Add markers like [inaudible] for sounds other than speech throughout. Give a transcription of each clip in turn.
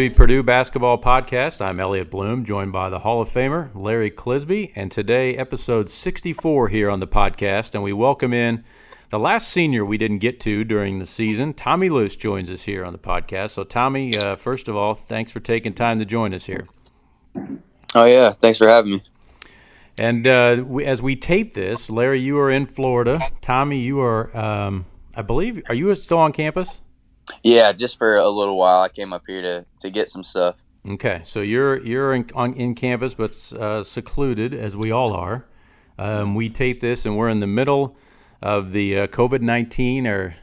the Purdue Basketball Podcast. I'm Elliot Bloom, joined by the Hall of Famer Larry Clisby, and today, episode 64 here on the podcast. And we welcome in the last senior we didn't get to during the season. Tommy Luce joins us here on the podcast. So, Tommy, uh, first of all, thanks for taking time to join us here. Oh, yeah. Thanks for having me. And uh, we, as we tape this, Larry, you are in Florida. Tommy, you are, um, I believe, are you still on campus? Yeah, just for a little while. I came up here to, to get some stuff. Okay, so you're you're in, on, in campus, but uh, secluded as we all are. Um, we tape this, and we're in the middle of the uh, COVID nineteen or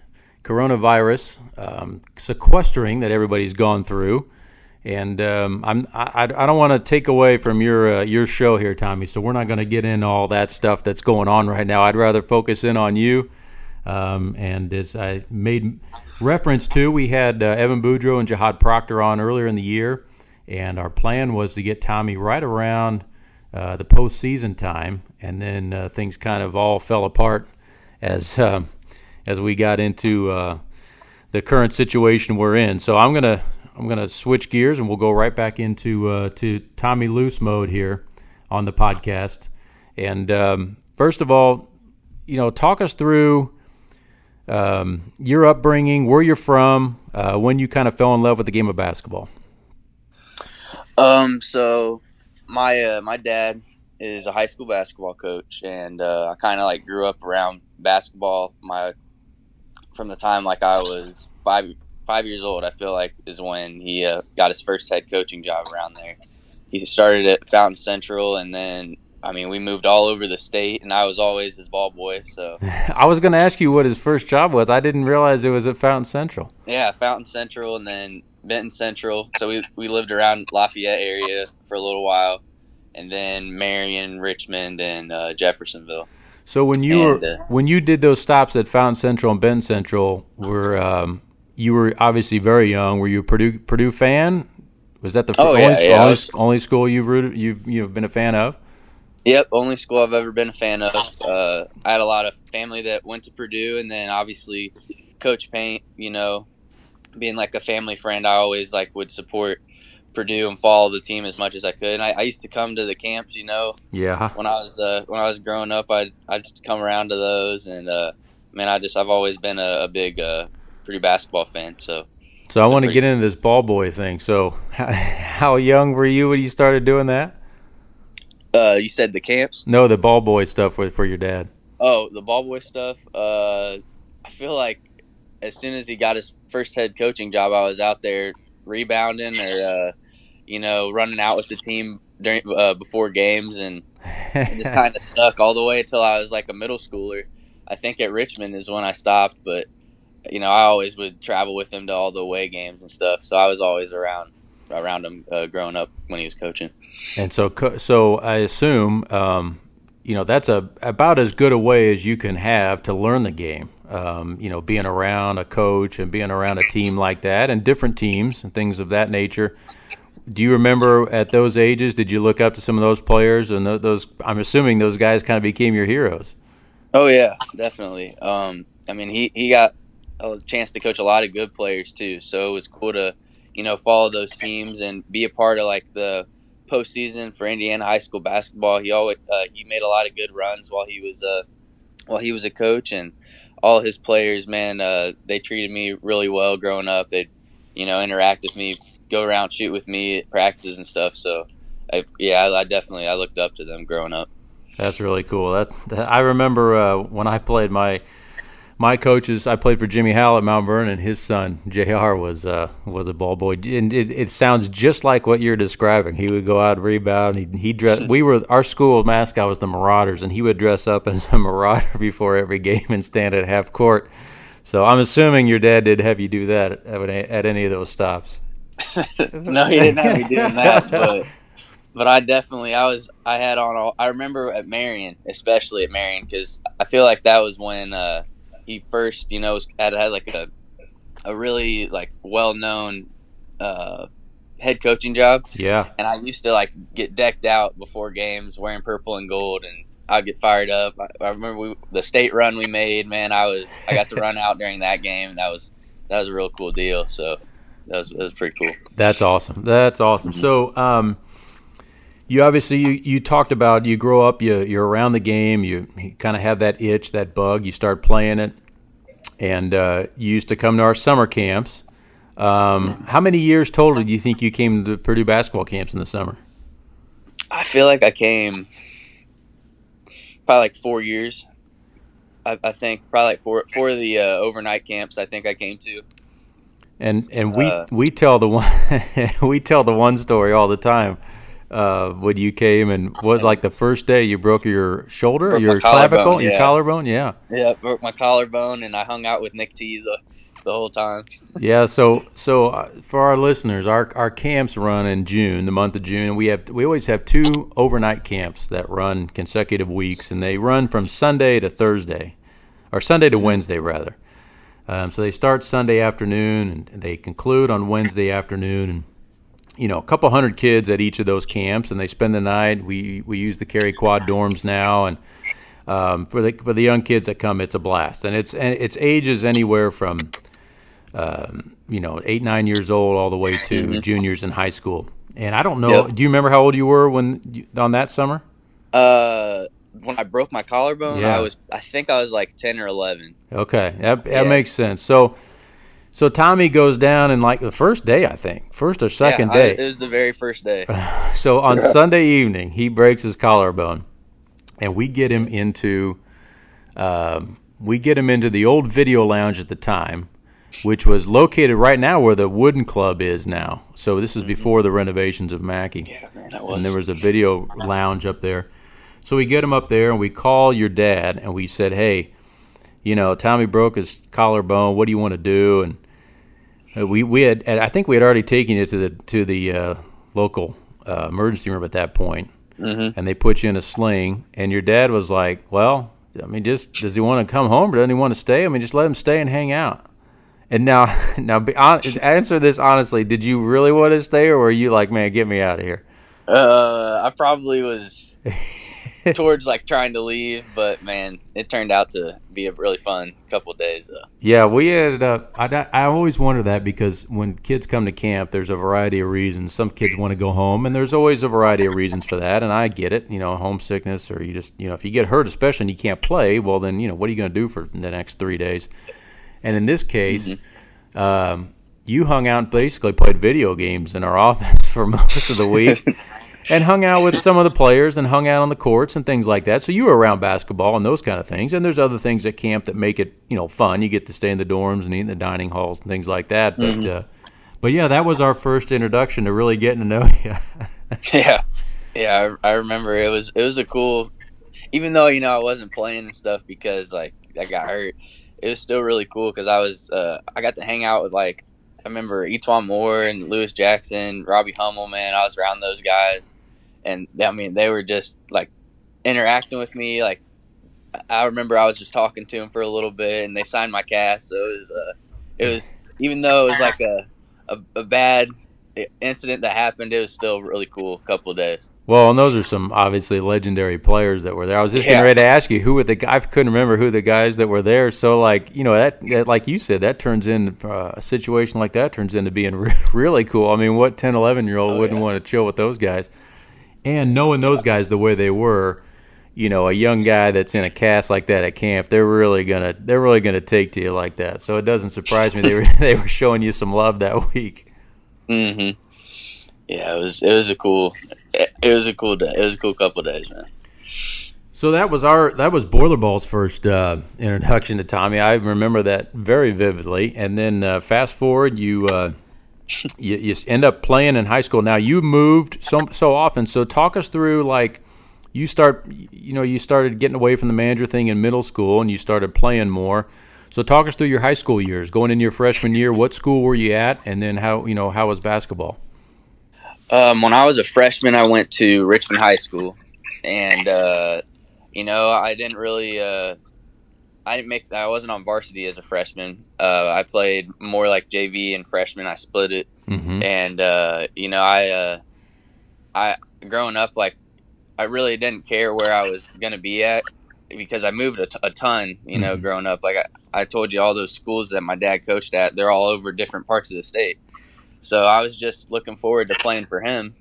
coronavirus um, sequestering that everybody's gone through. And um, I'm I, I don't want to take away from your uh, your show here, Tommy. So we're not going to get in all that stuff that's going on right now. I'd rather focus in on you um, and as I made reference to, we had uh, Evan Boudreau and Jahaad Proctor on earlier in the year, and our plan was to get Tommy right around uh, the postseason time, and then uh, things kind of all fell apart as um, as we got into uh, the current situation we're in. So I'm gonna I'm gonna switch gears, and we'll go right back into uh, to Tommy Luce mode here on the podcast. And um, first of all, you know, talk us through um, your upbringing, where you're from, uh, when you kind of fell in love with the game of basketball. Um, so my uh, my dad is a high school basketball coach, and uh, I kind of like grew up around basketball. My from the time like I was five five years old, I feel like is when he uh, got his first head coaching job around there. He started at Fountain Central, and then I mean, we moved all over the state, and I was always his ball boy. So [laughs] I was going to ask you what his first job was. I didn't realize it was at Fountain Central. Yeah, Fountain Central, and then Benton Central. So we we lived around Lafayette area for a little while, and then Marion, Richmond, and uh, Jeffersonville. So when you and, were uh, when you did those stops at Fountain Central and Benton Central, were um, you were obviously very young. Were you a Purdue Purdue fan? Was that the oh, only, yeah, yeah, only, was, only school you've rooted, you've you've been a fan of? Yep, only school I've ever been a fan of. Uh, I had a lot of family that went to Purdue, and then obviously Coach Paint. You know, being like a family friend, I always like would support Purdue and follow the team as much as I could. And I, I used to come to the camps. You know, yeah. When I was uh, when I was growing up, I'd I'd come around to those, and uh, man, I just I've always been a, a big uh, Purdue basketball fan. So. So I want to get into this ball boy thing. So, [laughs] how young were you when you started doing that? Uh, you said the camps? No, the ball boy stuff for, for your dad. Oh, the ball boy stuff. Uh, I feel like as soon as he got his first head coaching job, I was out there rebounding or, uh, you know, running out with the team during uh, before games, and just [laughs] kind of stuck all the way until I was like a middle schooler. I think at Richmond is when I stopped, but you know, I always would travel with him to all the away games and stuff, so I was always around around him uh, growing up when he was coaching. And so, so I assume, um, you know, that's a about as good a way as you can have to learn the game. Um, you know, being around a coach and being around a team like that, and different teams and things of that nature. Do you remember at those ages? Did you look up to some of those players and those? I'm assuming those guys kind of became your heroes. Oh yeah, definitely. Um, I mean, he he got a chance to coach a lot of good players too, so it was cool to you know, follow those teams and be a part of like the postseason for Indiana high school basketball. He always uh, he made a lot of good runs while he was uh, while he was a coach, and all his players, man, uh, they treated me really well growing up. They, you know, interact with me, go around, shoot with me at practices and stuff. So, I, yeah, I, I definitely I looked up to them growing up. That's really cool. That's that, I remember uh, when I played my my coaches, I played for Jimmy Howell at Mount Vernon. His son Jr. was uh, was a ball boy, and it, it, sounds just like what you're describing. He would go out and rebound. He he dress. we were our school mascot was the Marauders, and he would dress up as a [laughs] Marauder before every game and stand at half court. So I'm assuming your dad did have you do that at, at any of those stops. [laughs] no, he didn't have me doing that, but but I definitely I was I had on all. I remember at Marion, especially at Marion, because I feel like that was when. Uh, he first, you know, had had like a a really like well known uh, head coaching job. Yeah. And I used to like get decked out before games wearing purple and gold and I'd get fired up. I, I remember we, the state run we made, man, I was I got to [laughs] run out during that game. That was that was a real cool deal. So that was that was pretty cool. That's awesome. That's awesome. Mm-hmm. So, um, you obviously you, you talked about you grow up, you you're around the game, you, you kind of have that itch, that bug, you start playing it, and uh, you used to come to our summer camps. Um, how many years total do you think you came to the Purdue basketball camps in the summer? I feel like I came probably like four years. I, I think probably like four four of the uh, overnight camps. I think I came to. And and we uh, we tell the one [laughs] we tell the one story all the time. Uh, when you came and was like the first day you broke your shoulder, broke your clavicle, yeah. your collarbone, yeah. Yeah, broke my collarbone, and I hung out with Nick T the the whole time. [laughs] yeah. So so uh, for our listeners, our our camps run in June, the month of June, and we have we always have two overnight camps that run consecutive weeks, and they run from Sunday to Thursday, or Sunday to Wednesday rather. Um, so they start Sunday afternoon and they conclude on Wednesday afternoon, and you know a couple hundred kids at each of those camps, and they spend the night. We we use the Cary Quad dorms now, and um, for the for the young kids that come, it's a blast, and it's and it's ages anywhere from um, you know, eight, nine years old all the way to mm-hmm. juniors in high school. And I don't know. Yep. Do you remember how old you were when you, on that summer? Uh, when I broke my collarbone, yeah. I was. I think I was like ten or eleven. Okay, that, that yeah. makes sense. So, so Tommy goes down in like the first day, I think, first or second yeah, day. It was the very first day. [laughs] so on Sunday evening, he breaks his collarbone, and we get him into, um, we get him into the old video lounge at the time which was located right now where the Wooden Club is now. So this is mm-hmm. before the renovations of Mackey. Yeah, man, that was. And there was a video lounge up there. So we get him up there and we call your dad and we said, hey, you know, Tommy broke his collarbone. What do you want to do? And we we had I think we had already taken it to the to the uh, local uh, emergency room at that point. Mm-hmm. and they put you in a sling. And your dad was like, well. I mean, just does he want to come home or doesn't he want to stay? I mean, just let him stay and hang out. And now, [laughs] now, be, answer this honestly. Did you really want to stay, or were you like, man, get me out of here? Uh, I probably was [laughs] towards like trying to leave, but man, it turned out to be a really fun couple days. Though. Yeah, we ended up. I, I always wonder that because when kids come to camp, there's a variety of reasons. Some kids want to go home, and there's always a variety of reasons for that. And I get it. You know, homesickness, or you just, you know, if you get hurt, especially and you can't play, well, then you know, what are you going to do for the next three days? And in this case, mm-hmm. um, you hung out and basically played video games in our [laughs] office for most of the week. [laughs] and hung out with some of the players and hung out on the courts and things like that. So you were around basketball and those kind of things. And there's other things at camp that make it, you know, fun. You get to stay in the dorms and eat in the dining halls and things like that. But mm-hmm. uh, but yeah, that was our first introduction to really getting to know [laughs] you. [laughs] yeah, yeah, I, I remember it was it was a cool, even though you know I wasn't playing and stuff because like I got hurt it was still really cool because I was uh, I got to hang out with like I remember E'Twaun Moore and Lewis Jackson, Robbie Hummel, man. I was around those guys, and I mean they were just like interacting with me. Like I remember I was just talking to them for a little bit, and they signed my cast. So it was uh, it was even though it was like a a, a bad incident that happened, it was still really cool. A couple of days. Well, and those are some obviously legendary players that were there. I was just yeah. getting ready to ask you who were the I couldn't remember who the guys that were there. So like you know that, that like you said that turns in uh, a situation like that turns into being re- [laughs] really cool. I mean, what 10, 11 year old oh, wouldn't yeah. want to chill with those guys? And knowing those guys the way they were, you know, a young guy that's in a cast like that at camp, they're really gonna they're really gonna take to you like that. So it doesn't surprise me they were [laughs] they were showing you some love that week. Mm-hmm. Yeah, it was it was a cool it, it was a cool day. It was a cool couple days, man. So that was our that was Boilerball's first uh, introduction to Tommy. I remember that very vividly. And then uh, fast forward, you, uh, you, you end up playing in high school. Now you moved so so often. So talk us through like you start you know you started getting away from the manager thing in middle school and you started playing more. So talk us through your high school years, going into your freshman year. What school were you at, and then how you know how was basketball? Um, when I was a freshman, I went to Richmond High School, and uh, you know I didn't really. Uh, I didn't make. I wasn't on varsity as a freshman. Uh, I played more like JV and freshman. I split it, mm-hmm. and uh, you know I, uh, I growing up like I really didn't care where I was gonna be at because I moved a, t- a ton. You know, mm-hmm. growing up, like I, I told you, all those schools that my dad coached at, they're all over different parts of the state. So I was just looking forward to playing for him.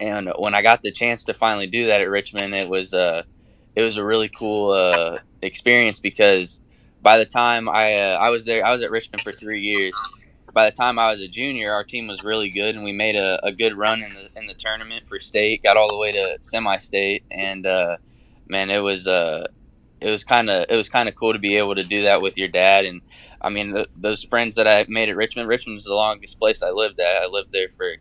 And when I got the chance to finally do that at Richmond, it was uh, it was a really cool uh, experience because by the time I uh, I was there, I was at Richmond for three years. By the time I was a junior, our team was really good, and we made a, a good run in the in the tournament for state. Got all the way to semi-state, and uh, man, it was uh, it was kind of it was kind of cool to be able to do that with your dad. And I mean, those friends that I made at Richmond, Richmond was the longest place I lived at. I lived there for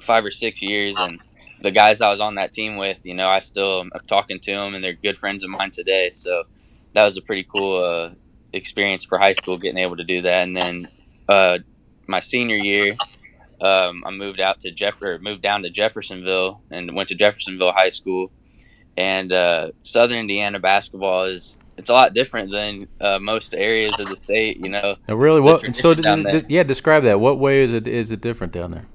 five or six years, and the guys I was on that team with, you know, I still am talking to them, and they're good friends of mine today. So that was a pretty cool uh, experience for high school, getting able to do that. And then uh, my senior year, um, I moved out to Jeff or moved down to Jeffersonville and went to Jeffersonville High School. And uh, Southern Indiana basketball is it's a lot different than uh, most areas of the state. You know, now really, what? So yeah, describe that. What way is it is it different down there?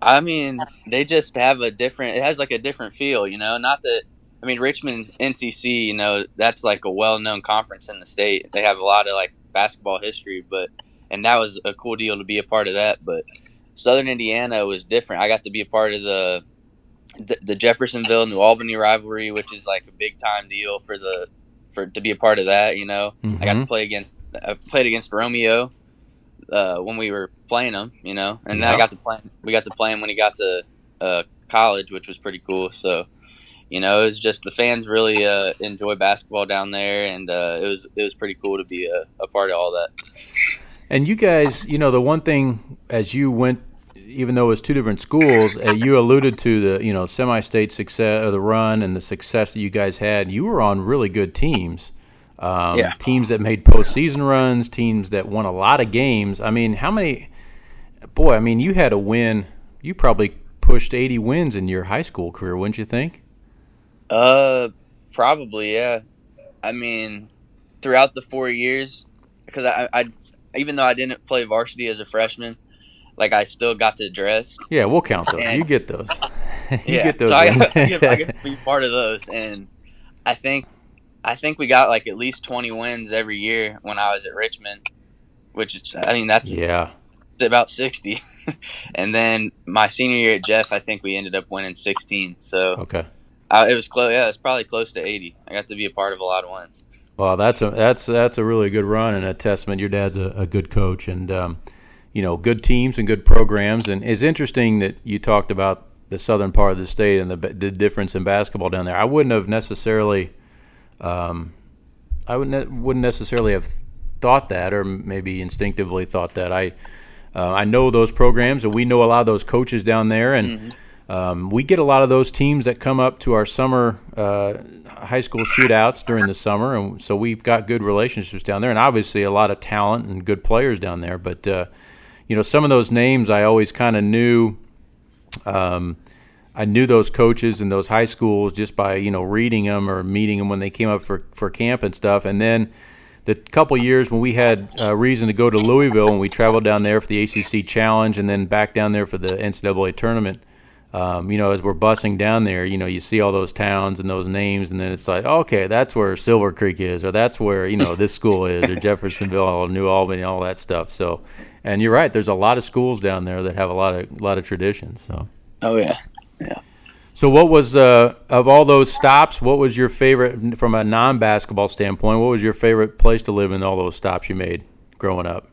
I mean, they just have a different. It has like a different feel. You know, not that. I mean, Richmond NCC. You know, that's like a well-known conference in the state. They have a lot of like basketball history, but and that was a cool deal to be a part of that. But Southern Indiana was different. I got to be a part of the the, the Jeffersonville New Albany rivalry, which is like a big time deal for the for to be a part of that. You know, mm-hmm. I got to mm-hmm. play against I played against Romeo uh, when we were playing him. You know, and then I got to play. We got to play him when he got to uh, college, which was pretty cool. So. You know, it was just the fans really uh, enjoy basketball down there, and uh, it was it was pretty cool to be a, a part of all that. And you guys, you know, the one thing as you went even though it was two different schools, uh, you alluded to the you know semi-state success or the run and the success that you guys had. You were on really good teams, um, yeah. teams that made postseason runs, teams that won a lot of games. I mean, how many? Boy, I mean, you had a win. You probably pushed 80 wins in your high school career, wouldn't you think? Uh, probably, yeah. I mean, throughout the four years, because I, I, even though I didn't play varsity as a freshman, like I still got to dress. Yeah, we'll count those. And, you get those. [laughs] you yeah, get those. So I, I, get, I get to be part of those, and I think I think we got like at least twenty wins every year when I was at Richmond, which is I mean that's yeah about sixty, [laughs] and then my senior year at Jeff, I think we ended up winning sixteen. So okay, uh, it was close. Yeah, it's probably close to eighty. I got to be a part of a lot of wins. Well, that's a that's that's a really good run and a testament. Your dad's a, a good coach, and um, you know, good teams and good programs. And it's interesting that you talked about the southern part of the state and the, the difference in basketball down there. I wouldn't have necessarily, um, I wouldn't wouldn't necessarily have thought that, or maybe instinctively thought that. I uh, I know those programs, and we know a lot of those coaches down there, and. Mm-hmm. Um, we get a lot of those teams that come up to our summer uh, high school shootouts during the summer, and so we've got good relationships down there, and obviously a lot of talent and good players down there. But uh, you know, some of those names I always kind of knew. Um, I knew those coaches in those high schools just by you know reading them or meeting them when they came up for for camp and stuff. And then the couple years when we had uh, reason to go to Louisville and we traveled down there for the ACC Challenge and then back down there for the NCAA tournament um, you know, as we're busing down there, you know, you see all those towns and those names, and then it's like, okay, that's where Silver Creek is, or that's where you know this school is, or [laughs] Jeffersonville, or New Albany, all that stuff. So, and you're right, there's a lot of schools down there that have a lot of a lot of traditions. So. Oh yeah, yeah. So, what was uh, of all those stops? What was your favorite from a non-basketball standpoint? What was your favorite place to live in all those stops you made growing up?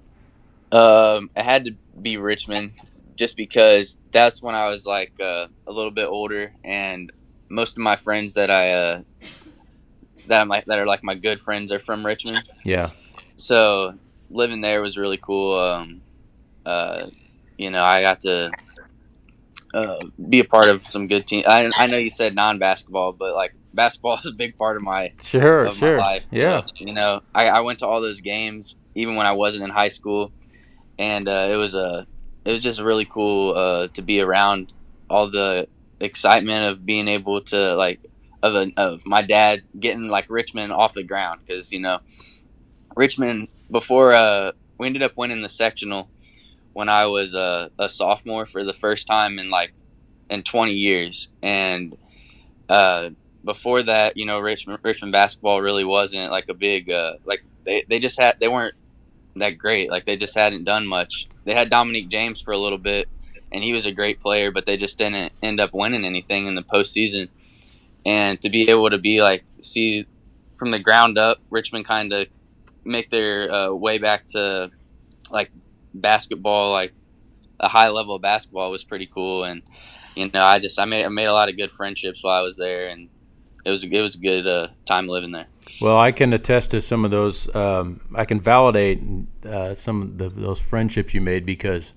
Um, it had to be Richmond just because that's when I was like uh, a little bit older, and most of my friends that I uh, that I'm like that are like my good friends are from Richmond. Yeah. So living there was really cool. Um, uh, you know, I got to uh, be a part of some good teams. I, I know you said non basketball, but like basketball [laughs] is a big part of my sure, of sure, my life. So, yeah. You know, I, I went to all those games even when I wasn't in high school, and uh, it was a it was just really cool uh, to be around all the excitement of being able to like of, a, of my dad getting like Richmond off the ground because you know Richmond before uh, we ended up winning the sectional when I was a, a sophomore for the first time in like in 20 years and uh, before that you know Richmond Richmond basketball really wasn't like a big uh, like they, they just had they weren't that great. Like they just hadn't done much. They had Dominique James for a little bit, and he was a great player, but they just didn't end up winning anything in the postseason. And to be able to be like see from the ground up, Richmond kind of make their uh, way back to like basketball, like a high level of basketball was pretty cool. And you know, I just I made I made a lot of good friendships while I was there, and it was it was a good uh, time living there. Well, I can attest to some of those. Um, I can validate uh, some of the, those friendships you made because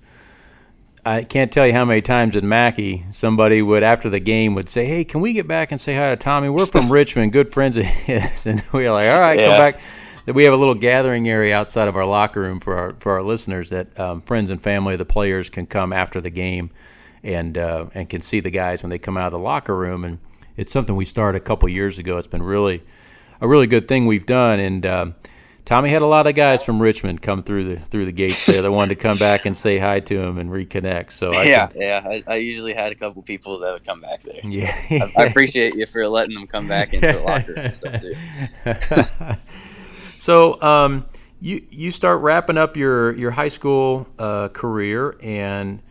I can't tell you how many times at Mackey somebody would after the game would say, "Hey, can we get back and say hi to Tommy? We're from [laughs] Richmond, good friends of his." [laughs] And we are like, "All right, yeah. come back." That we have a little gathering area outside of our locker room for our for our listeners that um, friends and family of the players can come after the game and uh, and can see the guys when they come out of the locker room. And it's something we started a couple years ago. It's been really a really good thing we've done. And um, Tommy had a lot of guys from Richmond come through the through the gates there that wanted to come back and say hi to him and reconnect. So I yeah, can, yeah, I, I, usually had a couple people that would come back there. So yeah, I, I, appreciate you for letting them come back into the locker room and stuff too. [laughs] so um, you you start wrapping up your your high school uh, career and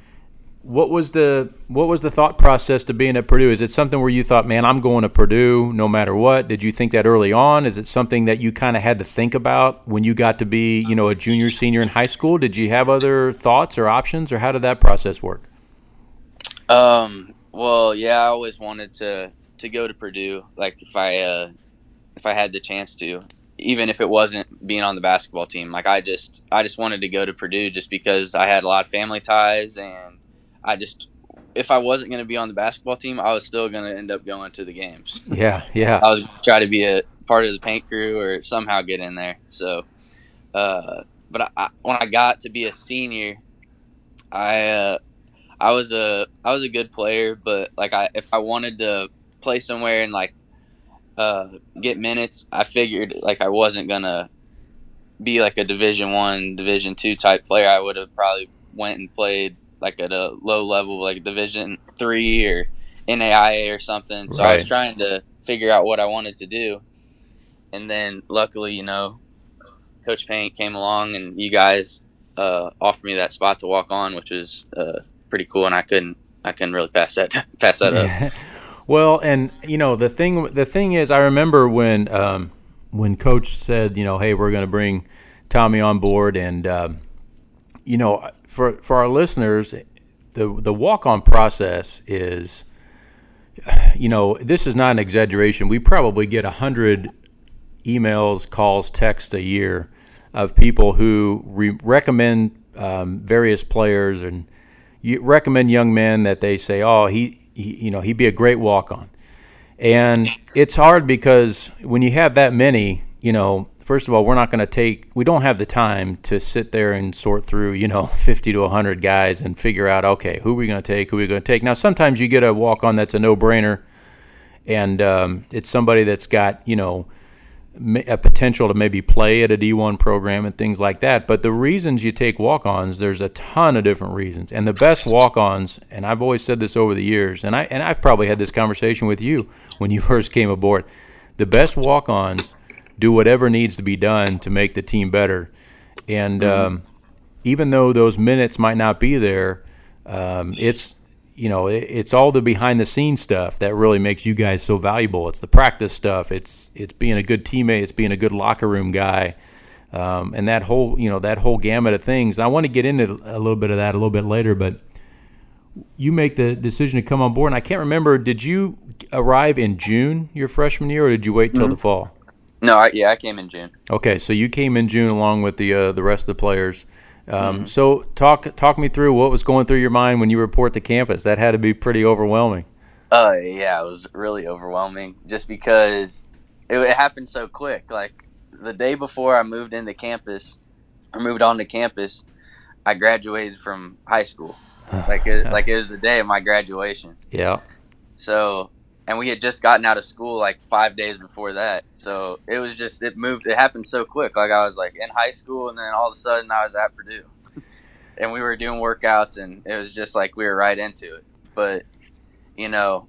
what was the what was the thought process to being at Purdue? Is it something where you thought, man, I'm going to Purdue no matter what? Did you think that early on? Is it something that you kind of had to think about when you got to be, you know, a junior, senior in high school? Did you have other thoughts or options, or how did that process work? Um. Well, yeah, I always wanted to to go to Purdue. Like if I uh, if I had the chance to, even if it wasn't being on the basketball team. Like I just I just wanted to go to Purdue just because I had a lot of family ties and I just if I wasn't going to be on the basketball team, I was still going to end up going to the games. Yeah, yeah. I was try to be a part of the paint crew or somehow get in there. So, uh, but I, when I got to be a senior, I uh, I was a I was a good player, but like I if I wanted to play somewhere and like uh, get minutes, I figured like I wasn't gonna be like a Division One, Division Two type player. I would have probably went and played like at a low level, like Division three or NAIA or something. So right. I was trying to figure out what I wanted to do, and then luckily, you know, Coach Paint came along, and you guys uh, offered me that spot to walk on, which was uh, pretty cool, and I couldn't I couldn't really pass that [laughs] pass that up. [laughs] well, and you know the thing the thing is, I remember when um, when Coach said, you know, hey, we're going to bring Tommy on board, and um, you know for for our listeners, the the walk on process is, you know, this is not an exaggeration. We probably get a hundred emails, calls, texts a year of people who re- recommend um, various players and you recommend young men that they say, oh, he, he you know, he'd be a great walk on. And it's hard because when you have that many, you know, first of all, we're not going to take, we don't have the time to sit there and sort through, you know, [laughs] 50 to 100 guys and figure out, okay, who are we going to take, who are we going to take. Now, sometimes you get a walk on that's a no brainer, and um, it's somebody that's got, you know, a potential to maybe play at a D1 program and things like that. But the reasons you take walk ons, there's a ton of different reasons. And the best walk ons, and I've always said this over the years, and, I, and I've probably had this conversation with you when you [laughs] first came aboard. The best walk ons do whatever needs to be done to make the team better. And mm-hmm. um, even though those minutes might not be there, um, it's you know it, it's all the behind the scenes stuff that really makes you guys so valuable. It's the practice stuff. It's it's being a good teammate. It's being a good locker room guy. Um, and that whole you know that whole gamut of things. I want to get into a little bit of that a little bit later, but you make the decision to come on board. And I can't remember, did you arrive in June your freshman year, or did you wait till mm-hmm. the fall? No, I, yeah, I came in June. Okay, so you came in June along with the uh, the rest of the players. Um, mm-hmm. So talk talk me through what was going through your mind when you report to campus. That had to be pretty overwhelming. Uh, yeah, it was really overwhelming just because it, it happened so quick. Like the day before I moved into campus, I moved on to campus. I graduated from high school. [sighs] like it, [laughs] like it was the day of my graduation. Yeah. So and we had just gotten out of school like five days before that. So it was just it moved. It happened so quick. Like I was like in high school, and then all of a sudden I was at Purdue, [laughs] and we were doing workouts, and it was just like we were right into it. But you know,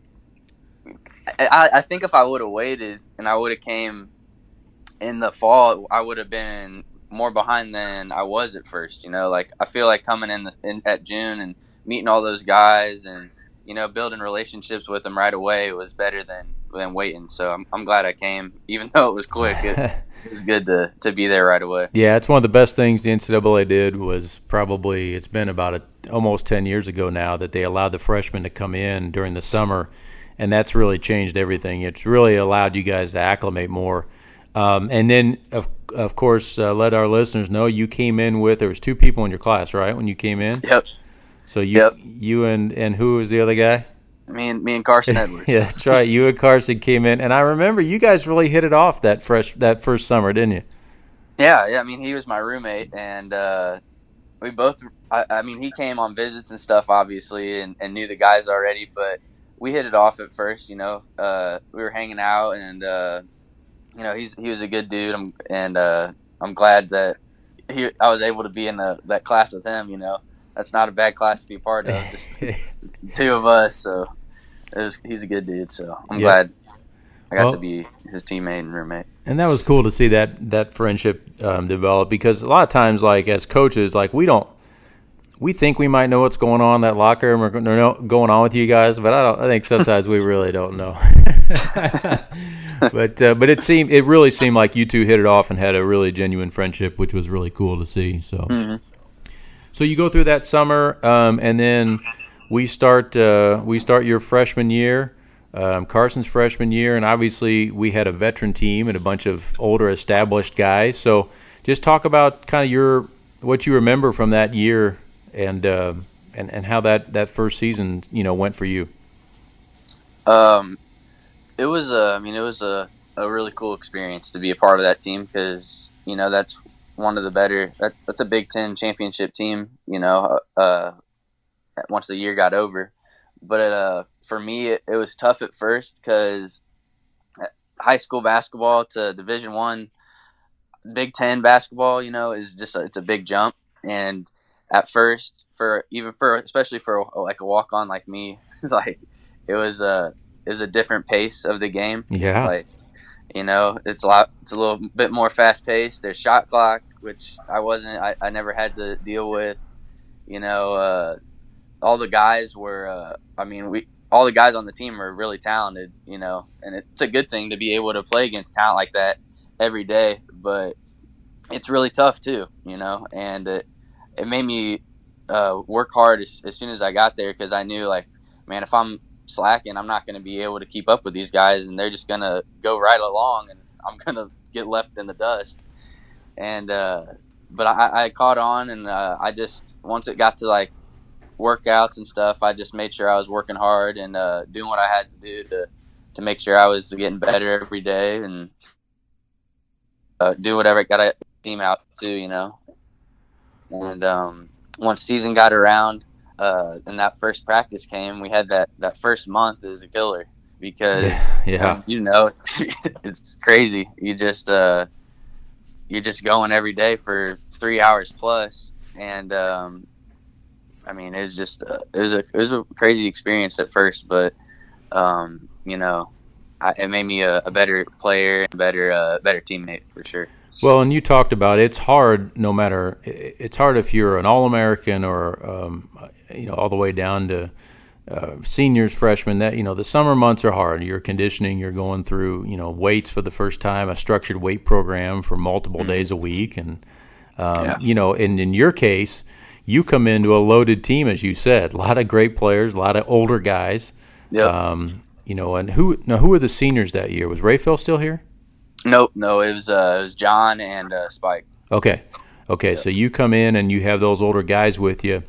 I, I think if I would have waited and I would have came in the fall, I would have been more behind than I was at first. You know, like I feel like coming in, the, in at June and meeting all those guys and you know building relationships with them right away was better than than waiting. So I'm, I'm glad I came, even though it was quick. It, [laughs] it was good to, to be there right away. Yeah, it's one of the best things the NCAA did was probably it's been about a, almost ten years ago now that they allowed the freshmen to come in during the summer, and that's really changed everything. It's really allowed you guys to acclimate more. Um, and then, of, of course, uh, let our listeners know you came in with there was two people in your class, right? When you came in. Yep. So you, Yep. you and and who was the other guy? Me and me and Carson [laughs] Edwards. yeah, that's right. You and Carson came in, and I remember you guys really hit it off that fresh that first summer, didn't you? Yeah, yeah. I mean, he was my roommate, and uh, we both. I, I mean, he came on visits and stuff, obviously, and, and knew the guys already. But we hit it off at first. You know, uh, we were hanging out, and uh, you know, he's he was a good dude. I'm, and uh, I'm glad that he I was able to be in the, that class with him. You know, that's not a bad class to be a part of. [laughs] Just two of us, so it was, he's a good dude. So I'm Yeah. glad I got Well- to be his teammate and roommate. and that was cool to see that that friendship um, develop because a lot of times, like as coaches, like we don't. We think we might know what's going on in that locker room or going on with you guys, but I don't. I think sometimes we really don't know. [laughs] but uh, but it seemed it really seemed like you two hit it off and had a really genuine friendship, which was really cool to see. So Mhm. So you go through that summer, um, and then we start uh, we start your freshman year, um, Carson's freshman year, and obviously we had a veteran team and a bunch of older established guys. So just talk about kind of your what you remember from that year and uh, and and how that that first season you know went for you. Um, it was a, I mean, it was a, a really cool experience to be a part of that team because you know that's one of the better. That, that's a Big Ten championship team. You know, uh, once the year got over, but uh, for me, it, it was tough at first because high school basketball to Division One, Big Ten basketball, you know, is just a, it's a big jump, and at first, for even for especially for like a walk on like me, [laughs] like it was a it was a different pace of the game. Yeah. Like you know, it's a lot. It's a little bit more fast paced. There's shot clock, which I wasn't. I, I never had to deal with. You know, uh, all the guys were. Uh, I mean, we all the guys on the team are really talented. You know, and it's a good thing to be able to play against talent like that every day. But it's really tough too. You know, and it it made me uh, work hard as, as soon as I got there because I knew like, man, if I'm slacking, I'm not going to be able to keep up with these guys, and they're just going to go right along, and I'm [laughs] going to get left in the dust. And uh, but I, I caught on, and uh, I just once it got to like workouts and stuff, I just made sure I was working hard and uh, doing what I had to do to to make sure I was getting better every day and uh, do whatever it got a team out to, you know. And um, once season got around, uh, and that first practice came, we had that that first month is a killer because Yeah, [laughs] yeah. you know [laughs] it's crazy. You just uh, you're just going every day for three hours plus, and um, I mean it was just uh, it was a it was a crazy experience at first, but um, you know I, it made me a, a better player, and a better uh, better teammate for sure. Well, and you talked about it's hard. No matter it's hard if you're an All-American or um, you know all the way down to uh, seniors, freshmen. That you know the summer months are hard. You're conditioning. You're going through you know weights for the first time, a structured weight program for multiple days a week, and um, Yeah. you know, and in your case, you come into a loaded team, as you said, a lot of great players, a lot of older guys. Yep. Um, you know, and who now who were the seniors that year? Was Rapheal still here? Nope, no, it was uh, it was John and uh, Spike. Okay. Okay. So you come in and you have those older guys with you.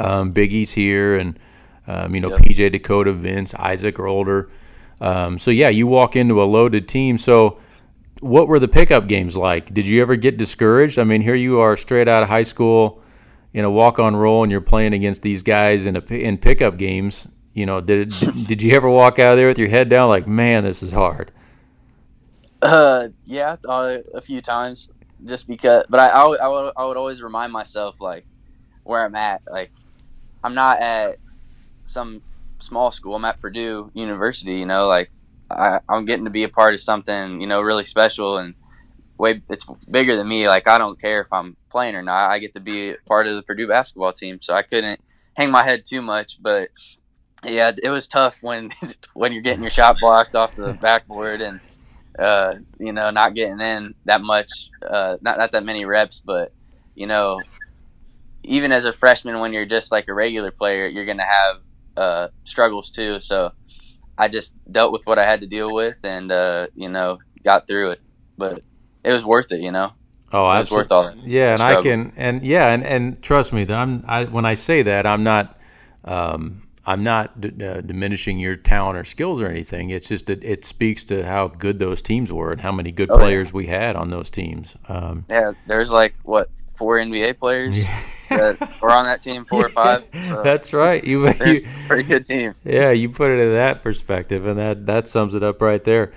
Um, Biggie's here, and um, you know Yep. PJ Dakota, Vince, Isaac are older. Um, so yeah, you walk into a loaded team. So what were the pickup games like? Did you ever get discouraged? I mean, here you are, straight out of high school, in a walk-on role, and you're playing against these guys in a in pickup games. You know, did did, [laughs] did you ever walk out of there with your head down, like, man, this is hard? Uh, yeah, uh, a few times, just because. But I, I, I would, I would always remind myself like where I'm at. Like, I'm not at some small school. I'm at Purdue University. You know, like I, I'm getting to be a part of something. You know, really special. And way it's bigger than me. Like I don't care if I'm playing or not. I get to be part of the Purdue basketball team, so I couldn't hang my head too much. But yeah, it was tough when [laughs] when you're getting your shot blocked off the [laughs] backboard and uh, you know not getting in that much, uh, not not that many reps. But you know, even as a freshman, when you're just like a regular player, you're gonna have uh, struggles too. So I just dealt with what I had to deal with, and uh, you know, got through it. But it was worth it, you know. Oh, it was worth all that. Yeah, and struggle. I can, and yeah, and, and trust me, I'm I, when I say that, I'm not, um, I'm not d- uh, diminishing your talent or skills or anything. It's just that it speaks to how good those teams were and how many good oh, players yeah. we had on those teams. Um, yeah, there's like what four NBA players that were on that team, four or [laughs] five. So That's right. You, you pretty good team. Yeah, you put it in that perspective, and that that sums it up right there.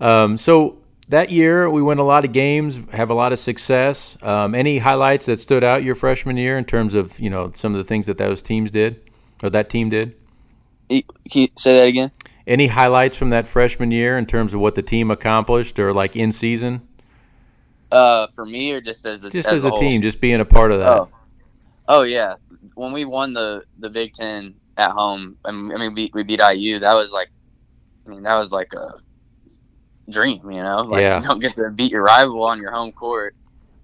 Um, so that year we win a lot of games, have a lot of success. Um, any highlights that stood out your freshman year in terms of you know some of the things that those teams did or that team did? Can you say that again? Any highlights from that freshman year in terms of what the team accomplished or like in season? Uh, for me or just as a, just as, as a, a team, just being a part of that. Oh. oh yeah, when we won the the Big Ten at home, I mean we beat, we beat IU. That was like, I mean that was like a dream, you know. Like yeah. you don't get to beat your rival on your home court.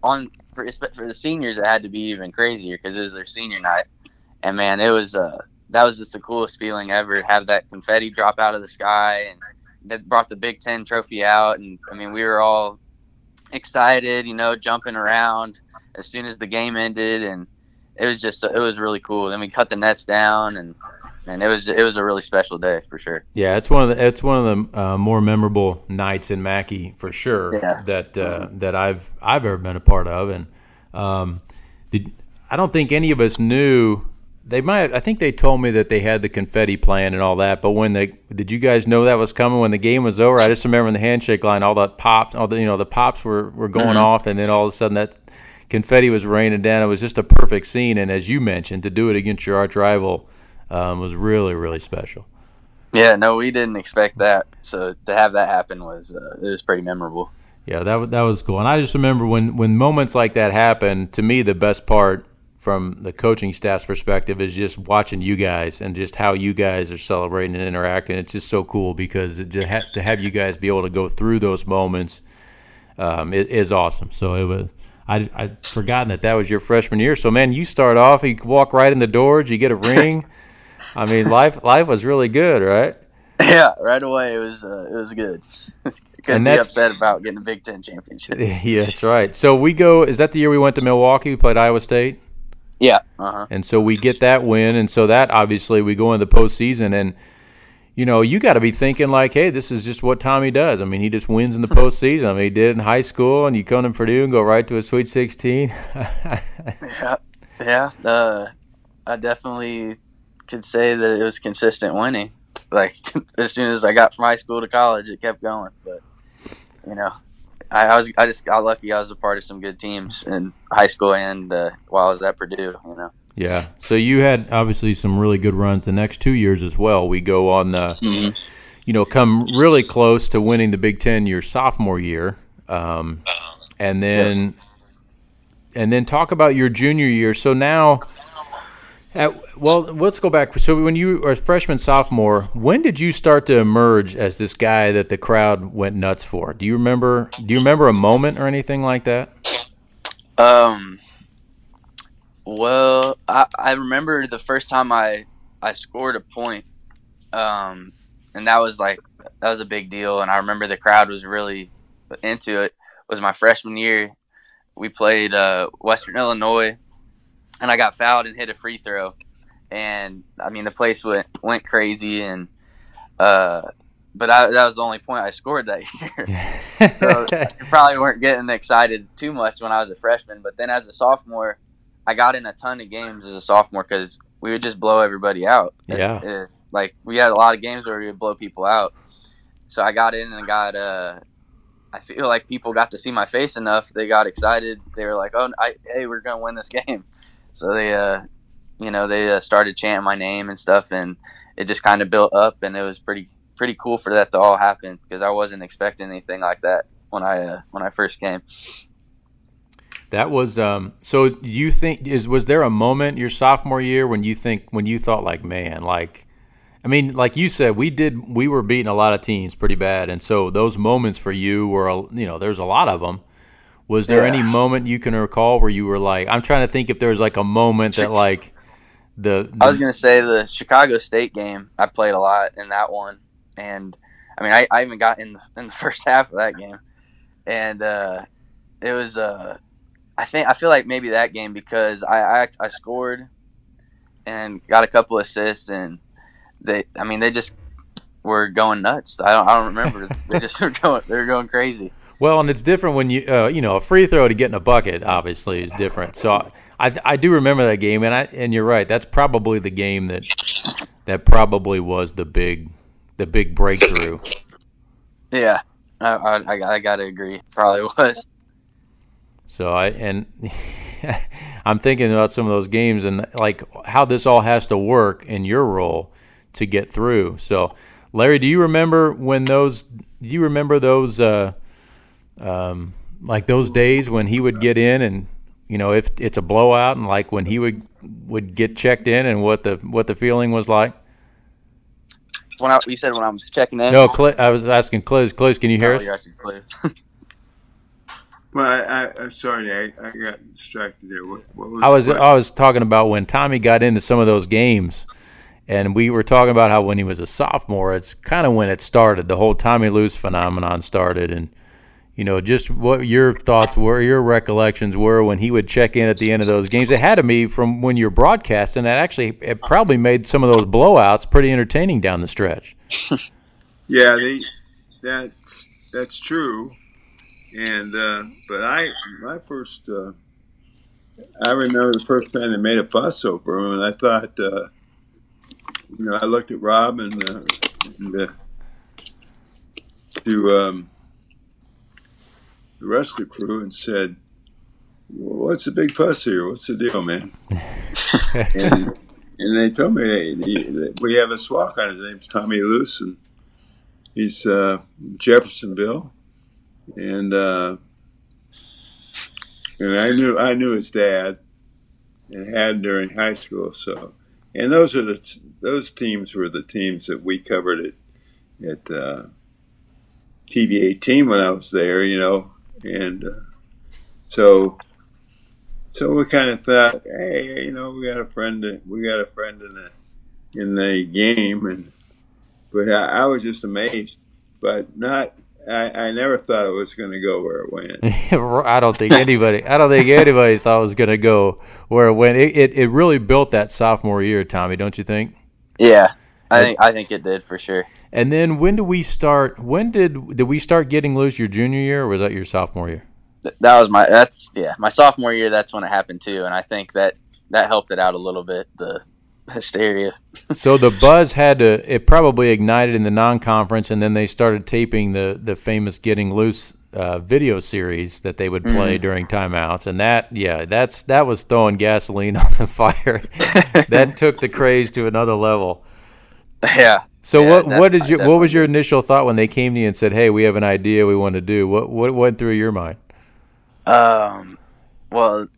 On for for the seniors, it had to be even crazier because it was their senior night, and man, it was uh that was just the coolest feeling ever. Have that confetti drop out of the sky, and that brought the Big Ten trophy out, and I mean we were all excited, you know, jumping around as soon as the game ended, and it was just it was really cool. Then we cut the nets down, and and it was it was a really special day for sure. Yeah, it's one of the it's one of the uh, more memorable nights in Mackey for sure yeah. that uh, that I've I've ever been a part of, and um, the, I don't think any of us knew. They might. I think they told me that they had the confetti plan and all that. But when they did, you guys know that was coming when the game was over? I just remember in the handshake line, all that pops, all the you know the pops were were going mm-hmm. off, and then all of a sudden that confetti was raining down. It was just a perfect scene. And as you mentioned, to do it against your arch rival um, was really really special. Yeah, no, we didn't expect that. So to have that happen was uh, it was pretty memorable. Yeah, that that was cool. And I just remember when when moments like that happen. To me, the best part from the coaching staff's perspective is just watching you guys and just how you guys are celebrating and interacting. It's just so cool because to have, to have you guys be able to go through those moments um, it is awesome. So it was. I, I'd forgotten that that was your freshman year. So man, you start off, you walk right in the door. Did you get a ring? [laughs] I mean, life life was really good, right? Yeah, right away it was uh, it was good. [laughs] Couldn't be upset about getting a Big Ten championship. [laughs] Yeah, that's right. So we go. Is that the year we went to Milwaukee? We played Iowa State. Yeah. Uh-huh. And so we get that win, and so that obviously we go into the postseason, and you know you got to be thinking like, hey, this is just what Tommy does. I mean, he just wins in the postseason. I mean, he did it in high school, and you come to Purdue and go right to a Sweet Sixteen. [laughs] yeah, yeah. Uh, I definitely could say that it was consistent winning. Like [laughs] as soon as I got from high school to college, it kept going. But you know, I, I was I just got lucky. I was a part of some good teams in high school and uh, while I was at Purdue. You know. Yeah. So you had obviously some really good runs the next two years as well. We go on the, mm-hmm. you know, come really close to winning the Big Ten your sophomore year, um, and then, and then talk about your junior year. So now at, well, let's go back. So when you were freshman, sophomore, when did you start to emerge as this guy that the crowd went nuts for? Do you remember? Do you remember a moment or anything like that? Um. Well, I, I remember the first time I I scored a point, um, and that was like that was a big deal. And I remember the crowd was really into it. it was my freshman year. We played uh, Western Illinois and I got fouled and hit a free throw, and I mean the place went went crazy, and uh, but I, that was the only point I scored that [laughs] year. so [laughs] you probably weren't getting excited too much when I was a freshman, but then as a sophomore, I got in a ton of games as a sophomore because we would just blow everybody out. Yeah, it, it, like we had a lot of games where we would blow people out. So I got in and got uh, I feel like people got to see my face enough. They got excited. They were like, "Oh, I, hey, we're gonna win this [laughs] game." So they, uh, you know, they uh, started chanting my name and stuff, and it just kind of built up, and it was pretty pretty cool for that to all happen because I wasn't expecting anything like that. when I uh, when I first came. That was um, so. You think is was there a moment your sophomore year when you think when you thought like man like, I mean like you said we did we were beating a lot of teams pretty bad and so those moments for you were you know there's a lot of them. Was there yeah. any moment you can recall where you were like I'm trying to think if there was like a moment that like the, the I was gonna say the Chicago State game I played a lot in that one and I mean I, I even got in the, in the [laughs] first half of that game and uh, it was uh I think I feel like maybe that game because I, I I, scored and got a couple assists and they I mean they just were going nuts. I don't I don't remember they just [laughs] were going they were going crazy. Well, and it's different when you uh, you know a free throw to get in a bucket obviously is different. So I I do remember that game and I and you're right that's probably the game that that probably was the big the big breakthrough. Yeah, I I, I got to agree. Probably was. So I and [laughs] I'm thinking about some of those games and like how this all has to work in your role to get through. So, Larry, do you remember when those? Do you remember those? Uh, um, like those days when he would get in and you know if it's a blowout and like when he would would get checked in and what the what the feeling was like. When I, you said when I was checking in. No, I was asking Cliz. Cliz, can you hear oh, us? You're asking Cliz. [laughs] Well, I, I sorry, I, I got distracted there. What, what was I was I was talking about when Tommy got into some of those games, and we were talking about how when he was a sophomore, it's kind of when it started. The whole Tommy Luce phenomenon started, and you know, just what your thoughts were, your recollections were when he would check in at the end of those games. It had to be from when you're broadcasting. That actually it probably made some of those blowouts pretty entertaining down the stretch. [laughs] yeah, they, that that's true. And uh, but I, my first, uh, I remember the first time they made a fuss over him, and I thought, uh, you know, I looked at Rob and, uh, and uh, to um, the rest of the crew and said, well, "What's the big fuss here? What's the deal, man?" [laughs] and, and they told me hey, we have a SWAC on his name's Tommy Luce, and he's uh, Jeffersonville and uh, and I knew I knew his dad, and had during high school. So, and those are the those teams were the teams that we covered at at uh, TV eighteen when I was there. You know, and uh, so so we kind of thought, hey, you know, we got a friend, we got a friend in the in the game, and but I, I was just amazed, but not I, I never thought it was going to go where it went. [laughs] I don't think anybody. I don't think anybody thought it was going to go where it went. It, it, it really built that sophomore year, Tommy. Don't you think? Yeah, I think I think it did for sure. And then when do we start? When did did we start getting loose? Your junior year, or was that your sophomore year? That was my. That's yeah, my sophomore year. That's when it happened too, and I think that that helped it out a little bit. The hysteria. [laughs] so the buzz had to it probably ignited in the non-conference, and then they started taping the the famous "Getting Loose" uh, video series that they would play mm-hmm. during timeouts, and that yeah, that's that was throwing gasoline [laughs] on the fire. [laughs] that took the craze to another level. Yeah. So yeah, what what did you what was your initial thought when they came to you and said, "Hey, we have an idea we want to do"? What what went through your mind? Um, well,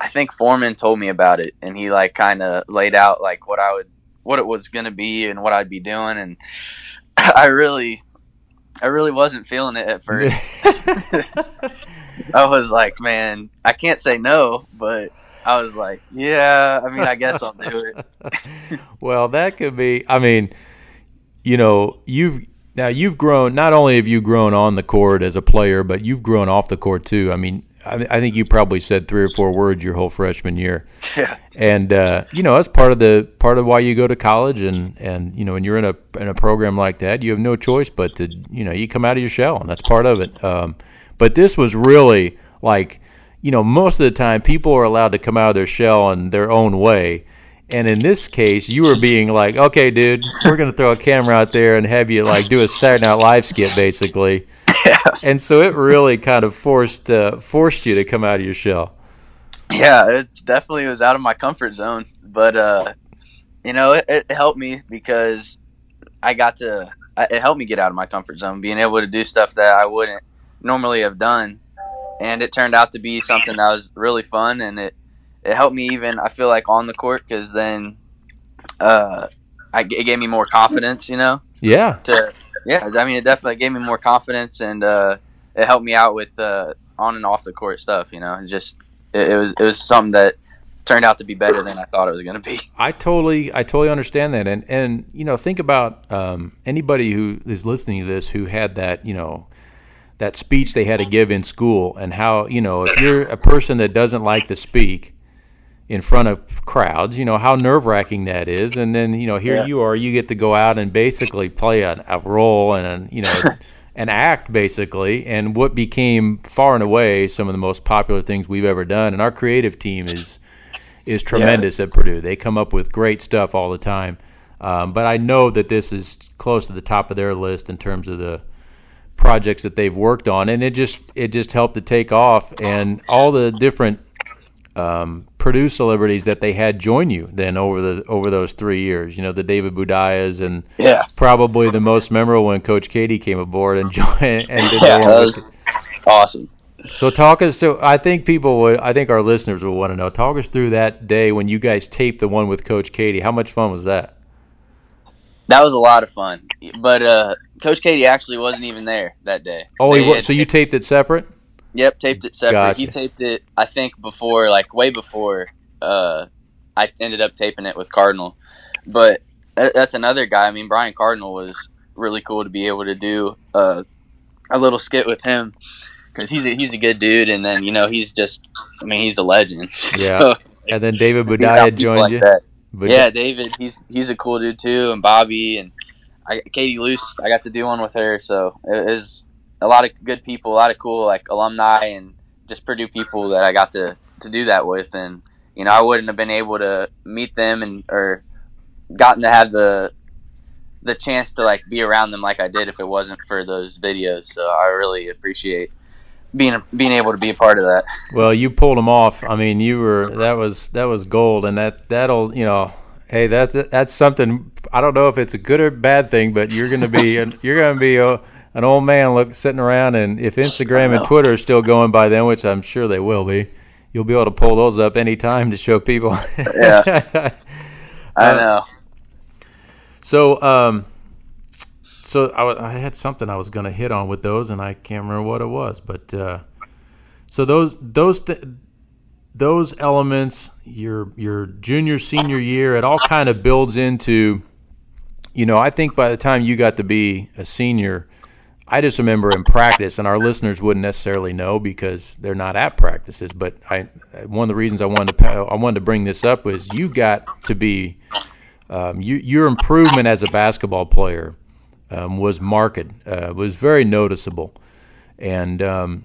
I think Foreman told me about it, and he like kind of laid out like what I would, what it was going to be, and what I'd be doing, and [laughs] I really, I really wasn't feeling it at [laughs] first. [laughs] I was like, man, I can't say no, but I was like, yeah, I mean, I guess I'll do it. well, that could be. I mean, you know, you've now you've grown. Not only have you grown on the court as a player, but you've grown off the court too. I mean, I, I, think you probably said three or four words your whole freshman year. [laughs] Yeah. And uh, you know that's part of the part of why you go to college, and and you know when you're in a in a program like that, you have no choice but to you know you come out of your shell, and that's part of it. Um, but this was really like you know most of the time people are allowed to come out of their shell in their own way. And in this case, you were being like, "Okay, dude, we're gonna throw a camera out there and have you like do a Saturday Night Live skit, basically." Yeah. And so it really kind of forced uh, forced you to come out of your shell. Yeah, it definitely was out of my comfort zone, but uh, you know, it, it helped me because I got to. It helped me get out of my comfort zone, being able to do stuff that I wouldn't normally have done, and it turned out to be something that was really fun, and it it helped me even I feel like on the court because then uh, I, it gave me more confidence, you know. Yeah. To yeah, I mean, it definitely gave me more confidence, and uh, it helped me out with uh, on and off the court stuff. You know, it just it, it was it was something that turned out to be better than I thought it was going to be. I totally, I totally understand that, and and you know, think about um, anybody who is listening to this who had that, you know, that speech they had to give in school, and how you know, if you're a person that doesn't like to speak in front of crowds, you know how nerve wracking that is, and then you know, here Yeah. you are, you get to go out and basically play a, a role and a, you know. [laughs] An act basically, and what became far and away some of the most popular things we've ever done. And our creative team is is tremendous at Purdue. They come up with great stuff all the time. Um, but I know that this is close to the top of their list in terms of the projects that they've worked on, and it just it just helped to take off, and all the different um, Purdue celebrities that they had join you then over the over those three years. You know, the David Boudias and Yeah, probably the most memorable when Coach Keady came aboard and [laughs] joined and did yeah, that was awesome. so talk us. So I think people would. I think our listeners will want to know. Talk us through that day when you guys taped the one with Coach Keady. How much fun was that? That was a lot of fun, but uh, Coach Keady actually wasn't even there that day. Oh, he had- so you taped it separate? Yep, taped it separate. He taped it, I think, before, like way before. Uh, I ended up taping it with Cardinal, but that's another guy. I mean, Brian Cardinal was really cool to be able to do uh, a little skit with him because he's a, he's a good dude, and then you know he's just, I mean, he's a legend. [laughs] Yeah. So, And then David Boudia joined like you. Bud- Yeah, David, he's he's a cool dude too, and Bobby and I, Katie Luce. I got to do one with her, so it was a lot of good people, a lot of cool like alumni and just Purdue people that I got to to do that with, and you know I wouldn't have been able to meet them and or gotten to have the the chance to like be around them like I did if it wasn't for those videos. So I really appreciate being being able to be a part of that. Well, you pulled them off. I mean, you were that was that was gold, and that that'll you know. Hey, that's that's something. I don't know if it's a good or bad thing, but you're gonna be [laughs] you're gonna be a, an old man look sitting around, and if [laughs] Instagram and. Twitter are still going by then, which I'm sure they will be, you'll be able to pull those up anytime to show people. [laughs] Yeah. I Uh, know. So, um, so I, I had something I was going to hit on with those, and I can't remember what it was. But uh, so those those th- those elements, your your junior senior year, it all kind of builds into. You know, I think by the time you got to be a senior, I just remember in practice, and our listeners wouldn't necessarily know because they're not at practices. But I, one of the reasons I wanted to I wanted to bring this up was you got to be um, you, your improvement as a basketball player um, was marked, uh, was very noticeable. And um,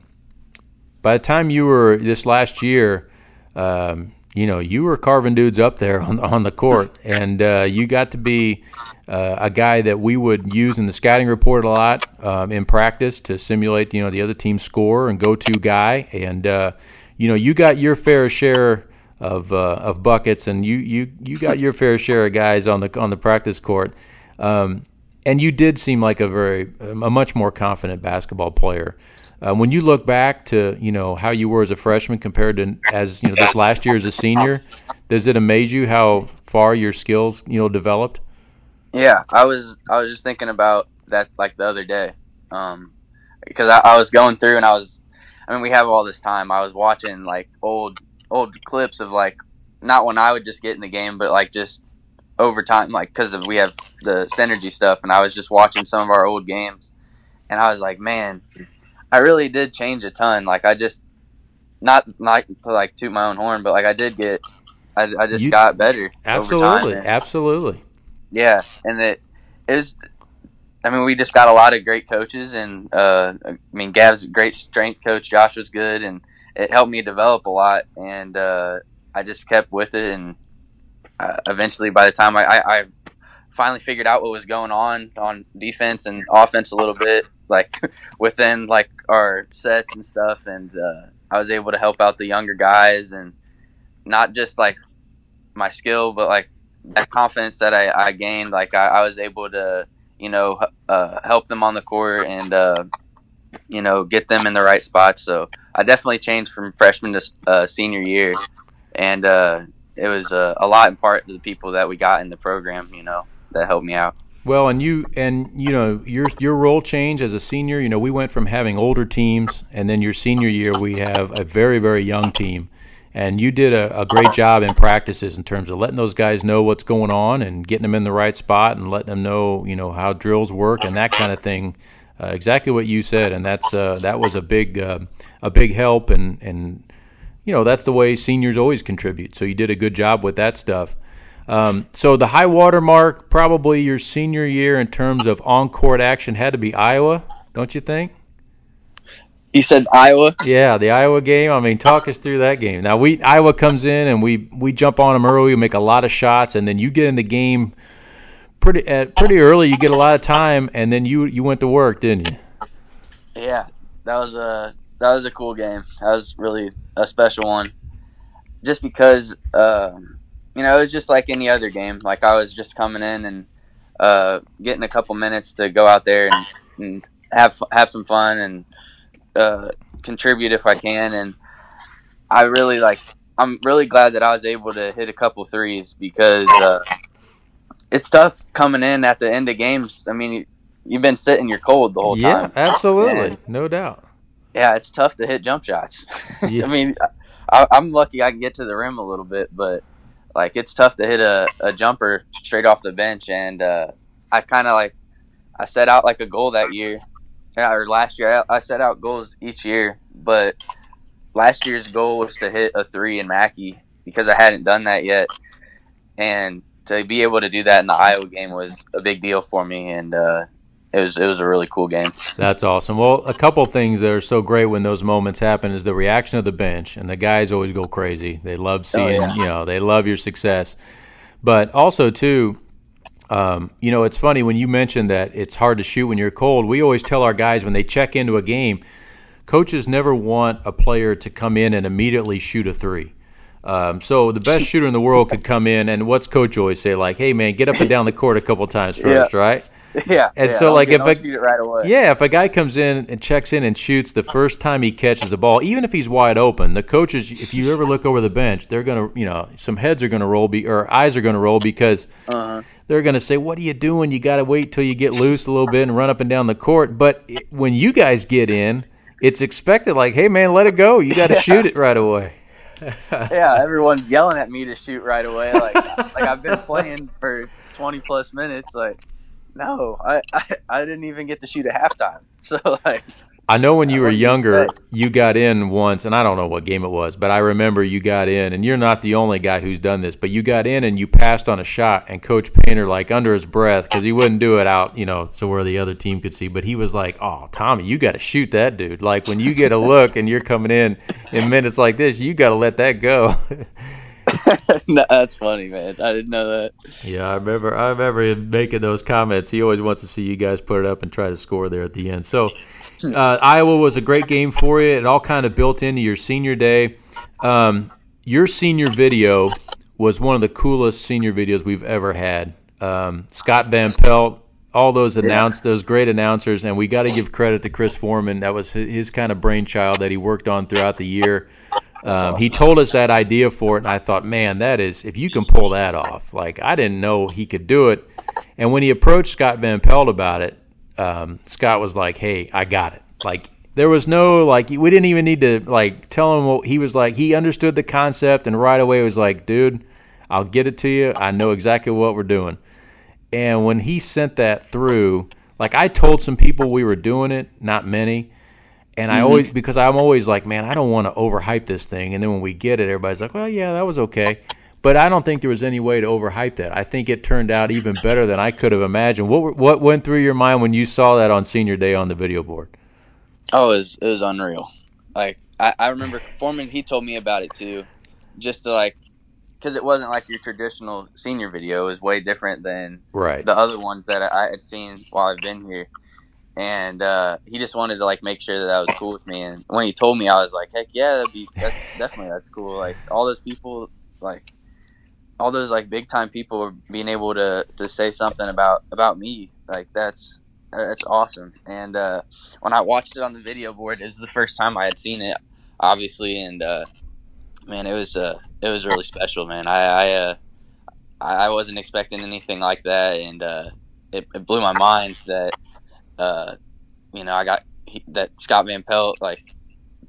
by the time you were this last year, um, you know, you were carving dudes up there on, on the court, [laughs] and uh, you got to be uh, a guy that we would use in the scouting report a lot um, in practice to simulate, you know, the other team's score and go-to guy. And uh, you know, you got your fair share of uh, of buckets, and you you you got your fair share of guys on the on the practice court. Um, and you did seem like a very a much more confident basketball player. Uh, when you look back to you know how you were as a freshman compared to as you know this last year as a senior, does it amaze you how far your skills you know developed? Yeah, I was I was just thinking about that like the other day, um, because I, I was going through and I was, I mean we have all this time. I was watching like old old clips of like not when I would just get in the game, but like just over time, like because we have the synergy stuff, and I was just watching some of our old games, and I was like, man, I really did change a ton. Like I just not not to like toot my own horn, but like I did get, I, I just You- got better. over time, Absolutely, and- absolutely. yeah, and it is. I mean, we just got a lot of great coaches, and uh, I mean, Gav's a great strength coach. Josh was good, and it helped me develop a lot. And uh, I just kept with it, and uh, eventually, by the time I, I, I finally figured out what was going on on defense and offense a little bit, like [laughs] within like our sets and stuff, and uh, I was able to help out the younger guys, and not just like my skill, but like that confidence that I, I gained, like I, I was able to, you know, uh, help them on the court and uh, you know, get them in the right spots. So I definitely changed from freshman to uh, senior year, and uh, it was uh, a lot in part to the people that we got in the program, you know, that helped me out. Well, and you and you know your your role change as a senior. You know, we went from having older teams, and then your senior year we have a very very young team, and you did a, a great job in practices in terms of letting those guys know what's going on and getting them in the right spot and letting them know you know how drills work and that kind of thing. Uh, exactly what you said, and that's uh, that was a big uh, a big help, and and you know that's the way seniors always contribute. So you did a good job with that stuff. Um, so the high water mark, probably your senior year in terms of on court action, had to be Iowa, don't you think? You said Iowa. Yeah, the Iowa game. I mean, talk us through that game. Now we Iowa comes in and we we jump on them early, we make a lot of shots, and then you get in the game pretty at pretty early. You get a lot of time, and then you you went to work, didn't you? Yeah, that was a that was a cool game. That was really a special one, just because. Um, you know, it was just like any other game. Like I was just coming in and uh, getting a couple minutes to go out there and, and have have some fun and uh, contribute if I can. And I really like. I'm really glad that I was able to hit a couple threes because uh, it's tough coming in at the end of games. I mean, you've been sitting, you're cold the whole yeah, time. Yeah, absolutely, and, no doubt. Yeah, it's tough to hit jump shots. [laughs] Yeah. I mean, I, I'm lucky I can get to the rim a little bit, but like it's tough to hit a, a jumper straight off the bench and uh, i kind of like i set out like a goal that year or last year I, set out goals each year but last year's goal was to hit a three in mackey because i hadn't done that yet and to be able to do that in the iowa game was a big deal for me and uh, it was it was a really cool game. That's awesome. Well, a couple things that are so great when those moments happen is the reaction of the bench, and the guys always go crazy. They love seeing, oh, yeah. you know, they love your success, but also too. Um, you know, it's funny when you mentioned that it's hard to shoot when you're cold. We always tell our guys when they check into a game, coaches never want a player to come in and immediately shoot a three. Um, so the best [laughs] shooter in the world could come in, and what's coach always say? Like, hey man, get up and down the court a couple times [laughs] first, yeah. right? [laughs] Yeah. And yeah, so, like, if a, right yeah, if a guy comes in and checks in and shoots the first time he catches a ball, even if he's wide open, the coaches, if you ever look over the bench, they're gonna, you know, some heads are gonna roll, be or eyes are gonna roll because uh-huh. they're gonna say, "What are you doing? You got to wait till you get loose a little bit and run up and down the court." But it, when you guys get in, it's expected, like, "Hey, man, let it go. You got to [laughs] shoot it right away." [laughs] yeah, everyone's yelling at me to shoot right away. Like, like I've been playing for twenty plus minutes, like no, I, I, I didn't even get to shoot at halftime. [laughs] So like, I know when you were younger, you got in once, and I don't know what game it was, but I remember you got in, and you're not the only guy who's done this, but you got in and you passed on a shot, and Coach Painter, like under his breath, because he wouldn't do it out, you know, so where the other team could see, but he was like, "Oh, Tommy, you got to shoot that dude. Like when you get a look and you're coming in in minutes like this, you got to let that go." [laughs] [laughs] no, that's funny, man. I didn't know that. Yeah, I remember. I remember him making those comments. He always wants to see you guys put it up and try to score there at the end. So, uh, Iowa was a great game for you. It all kind of built into your senior day. Um, your senior video was one of the coolest senior videos we've ever had. Um, Scott Van Pelt, all those announced those great announcers, and we got to give credit to Chris Foreman. That was his, his kind of brainchild that he worked on throughout the year. Um, awesome. He told us that idea for it, and I thought, man, that is if you can pull that off. Like I didn't know he could do it, and when he approached Scott Van Pelt about it, um, Scott was like, "Hey, I got it." Like there was no like we didn't even need to like tell him what he was like. He understood the concept, and right away was like, "Dude, I'll get it to you. I know exactly what we're doing." And when he sent that through, like I told some people we were doing it, not many and I mm-hmm. always because I'm always like, man, I don't want to overhype this thing. And then when we get it, everybody's like, well, yeah, that was okay. But I don't think there was any way to overhype that. I think it turned out even better than I could have imagined. What what went through your mind when you saw that on senior day on the video board? Oh, it was it was unreal. Like I, I remember Foreman, he told me about it too, just to like, because it wasn't like your traditional senior video. It was way different than right. the other ones that I had seen while I've been here and uh, he just wanted to like make sure that that was cool with me. And when he told me, I was like, "Heck yeah, that'd be that's definitely that's cool." Like all those people, like all those like big time people being able to to say something about about me, like that's That's awesome. And uh, when I watched it on the video board, it was the first time I had seen it, obviously, and uh, man, it was uh, it was really special, man. I I, uh, I wasn't expecting anything like that, and uh, it, it blew my mind that uh, you know I got he, that Scott Van Pelt like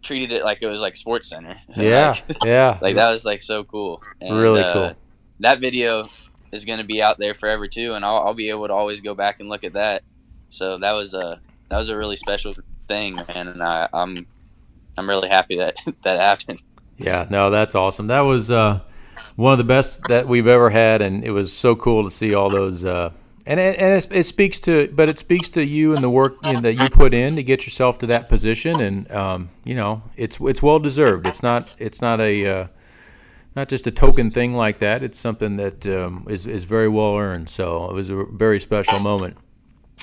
treated it like it was like SportsCenter. Yeah, [laughs] like, yeah, [laughs] like that was like so cool. And, really uh, cool. That video is going to be out there forever too, and I'll, I'll be able to always go back and look at that. So that was a that was a really special thing, man, and I, I'm I'm really happy that [laughs] that happened. Yeah, no, that's awesome. That was uh, one of the best that we've ever had, and it was so cool to see all those. Uh, and it, and it, it, speaks to, but it speaks to you and the work you know, that you put in to get yourself to that position, and um, you know, it's it's well deserved. It's not it's not a uh, not just a token thing like that. It's something that um, is is very well earned. So it was a very special moment.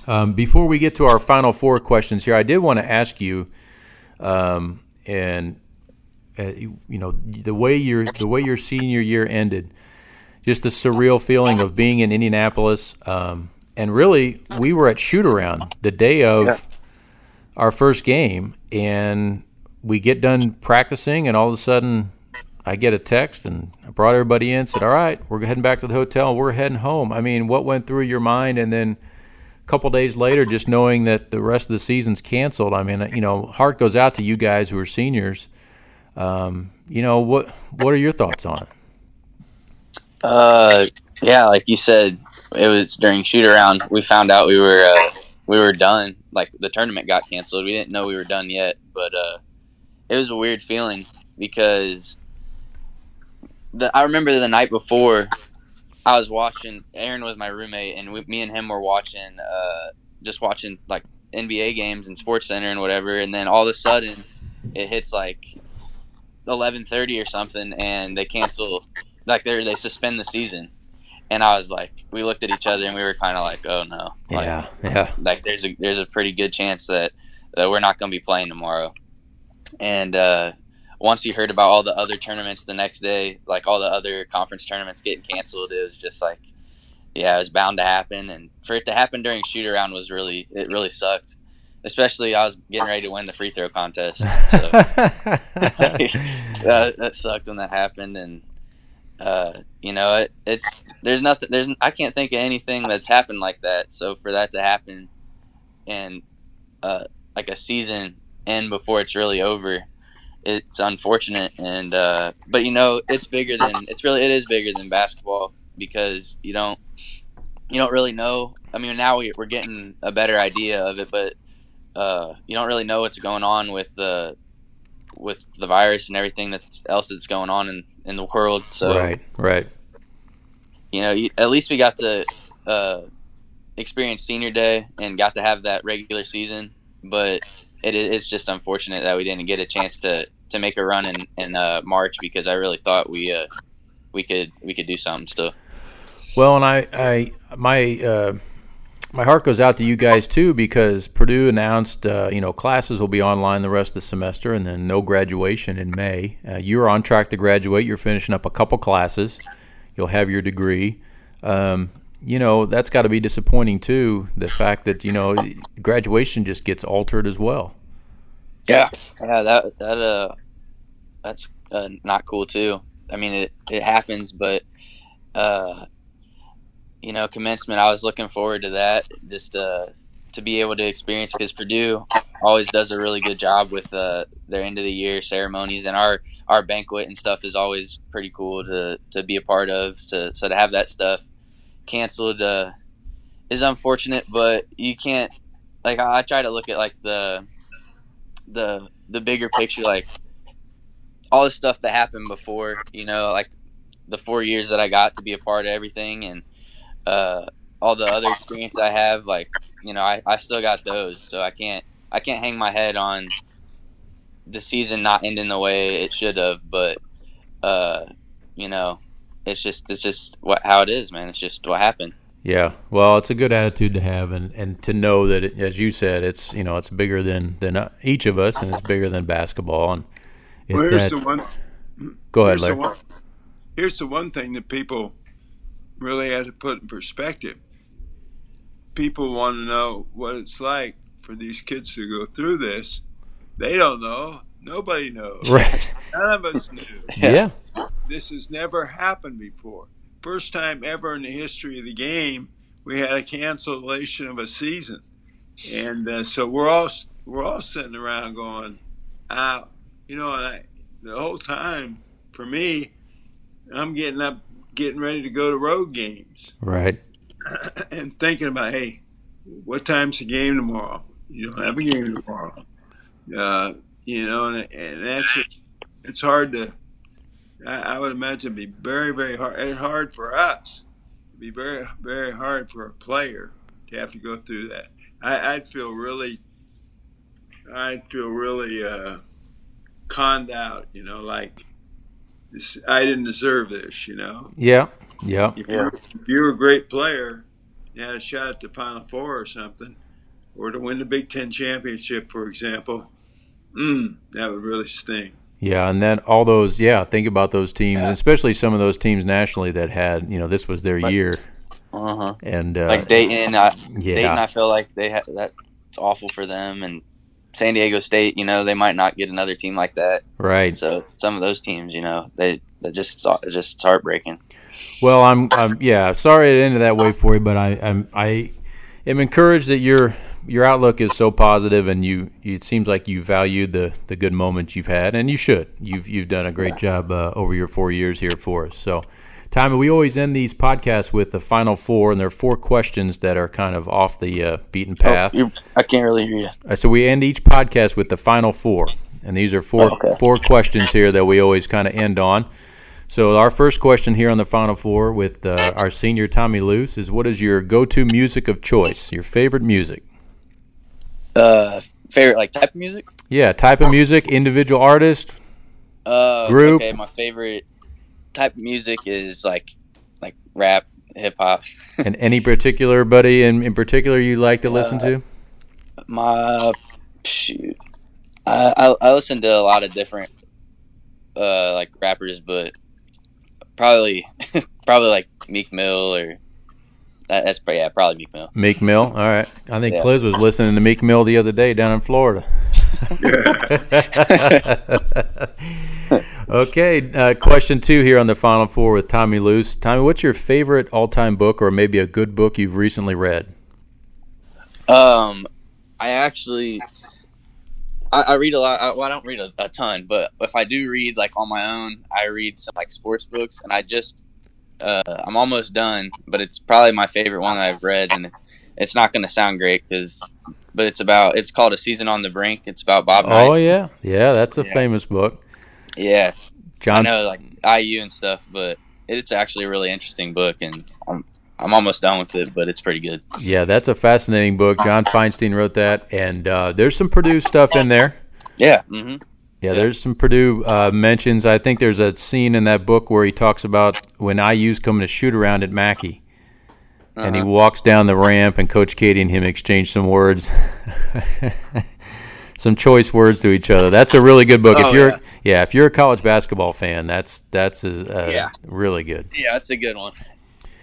Um, before we get to our final four questions here, I did want to ask you, um, and uh, you, you, know, the way your the way your senior year ended, just the surreal feeling of being in Indianapolis, um, and really, we were at shoot around the day of yeah. our first game, and we get done practicing, and all of a sudden, I get a text, and I brought everybody in, said, "All right, we're heading back to the hotel. We're heading home." I mean, what went through your mind, and then a couple days later, just knowing that the rest of the season's canceled. I mean, you know, heart goes out to you guys who are seniors. Um, you know, what what are your thoughts on it? Uh, yeah, like you said, it was during shoot around. We found out we were uh, we were done. Like the tournament got canceled. We didn't know we were done yet, but uh, it was a weird feeling because the I remember the night before I was watching. Aaron was my roommate, and we, me and him were watching, uh, just watching like NBA games and SportsCenter and whatever. And then all of a sudden, it hits like eleven thirty or something, and they cancel, like they they suspend the season. And I was like, we looked at each other and we were kind of like, oh no, like, yeah, yeah. Like there's a there's a pretty good chance that, that we're not going to be playing tomorrow. And uh, once you heard about all the other tournaments the next day, like all the other conference tournaments getting canceled, it was just like, yeah, it was bound to happen. And for it to happen during shoot around was really, it really sucked. Especially, I was getting ready to win the free throw contest. So, [laughs] [laughs] that, that sucked when that happened. And, uh, you know, it, it's, there's nothing, there's, I can't think of anything that's happened like that. So for that to happen and, uh, like a season end before it's really over, it's unfortunate and uh, but you know it's bigger than it's really it is bigger than basketball because you don't you don't really know i mean now we, we're getting a better idea of it but uh, you don't really know what's going on with the with the virus and everything that's else that's going on in, in the world so right right you know at least we got to uh, experience senior day and got to have that regular season but it, it's just unfortunate that we didn't get a chance to to make a run in in uh, March because I really thought we uh, we could we could do something still. Well, and I I my uh, my heart goes out to you guys too because Purdue announced uh, you know classes will be online the rest of the semester and then no graduation in May. Uh, you're on track to graduate. You're finishing up a couple classes. You'll have your degree. Um, you know that's got to be disappointing too. The fact that you know graduation just gets altered as well. Yeah, yeah, that that uh, that's uh, not cool too. I mean, it it happens, but uh, you know, commencement. I was looking forward to that, just uh, to be able to experience because Purdue always does a really good job with uh, their end of the year ceremonies, and our our banquet and stuff is always pretty cool to to be a part of. To so to have that stuff canceled uh, is unfortunate, but you can't. Like I, I try to look at like the the the bigger picture, like all the stuff that happened before, you know, like the four years that I got to be a part of everything and uh, all the other experience I have, like, you know, I, I still got those. So I can't I can't hang my head on the season not ending the way it should have, but uh, you know, it's just it's just what how it is, man. It's just what happened. Yeah, well, it's a good attitude to have, and, and to know that, it, as you said, it's you know it's bigger than than uh, each of us, and it's bigger than basketball. And it's well, here's that, the one. Go ahead, Larry. The one, here's the one thing that people really had to put in perspective. people want to know what it's like for these kids to go through this. They don't know. Nobody knows. [laughs] Right. None of us knew. Yeah. This has never happened before. First time ever in the history of the game, we had a cancellation of a season, and uh, so we're all we're all sitting around going, "Ah, you know." And I, the whole time, for me, I'm getting up, getting ready to go to road games, Right. [clears throat] and thinking about, hey, what time's the game tomorrow? You don't have a game tomorrow. Uh, you know, and, and that's it's hard to. I, I would imagine it'd be very, very hard. It's hard for us. It'd be very, very hard for a player to have to go through that. I, I'd feel really, I'd feel really uh, conned out. You know, like I didn't deserve this. You know, Yeah. Yeah. if, Yeah. you're, if you're a great player, you had a shot at the Final Four or something, or to win the Big Ten championship, for example, mm, that would really sting. Yeah, and then all those, yeah, think about those teams, especially some of those teams nationally that had, you know, this was their Like- year, Uh huh. and uh, Like Dayton, I, yeah, Dayton, I feel like they ha- that's awful for them, and San Diego State, you know, they might not get another team like that. right. So some of those teams, you know, they that just it's just heartbreaking. Well, I'm, I'm, yeah, sorry to end it ended that way for you, but I, I'm, I am encouraged that your your outlook is so positive, and you, it seems like you valued the the good moments you've had, and you should. You've you've done a great job uh, over your four years here for us. So. Tommy, we always end these podcasts with the final four, and there are four questions that are kind of off the uh, beaten path. Oh, I can't really hear you. Uh, so we end each podcast with the final four, and these are four Oh, okay. four questions here that we always kind of end on. So our first question here on the final four with uh, our senior Tommy Luce is: What is your go-to music of choice? Your favorite music? Uh, favorite like type of music? Yeah, type of music, individual artist. Uh, Group. Okay, my favorite type of music is like like rap, hip hop. and any particular buddy in, in particular you like to listen to? My shoot, I, I I listen to a lot of different uh like rappers, but probably [laughs] probably like Meek Mill or that's probably yeah probably Meek Mill. Meek Mill. All right. I think Yeah. Cliz was listening to Meek Mill the other day down in Florida. [laughs] okay, uh, question two here on the final four with Tommy Luce. Tommy, what's your favorite all-time book, or maybe a good book you've recently read? Um, I actually, I, I read a lot. I, well, I don't read a, a ton, but if I do read like on my own, I read some like sports books, and I just, uh, I'm almost done, but it's probably my favorite one that I've read, and it's not going to sound great because, but it's about. It's called A Season on the Brink. It's about Bob Knight. Oh yeah, yeah, that's a Yeah. famous book. Yeah, John. I know like IU and stuff, but it's actually a really interesting book, and I'm I'm almost done with it, but it's pretty good. Yeah, that's a fascinating book. John Feinstein wrote that, and uh, there's some Purdue stuff in there. Yeah. Mm-hmm. Yeah, there's some Purdue uh, mentions. I think there's a scene in that book where he talks about when IU's coming to shoot around at Mackey, and he Uh-huh. walks down the ramp, and Coach Keady and him exchange some words, [laughs] some choice words to each other. That's a really good book. if Oh, you're, yeah. yeah. if you're a college basketball fan, that's that's uh, Yeah. really good. Yeah, that's a good one.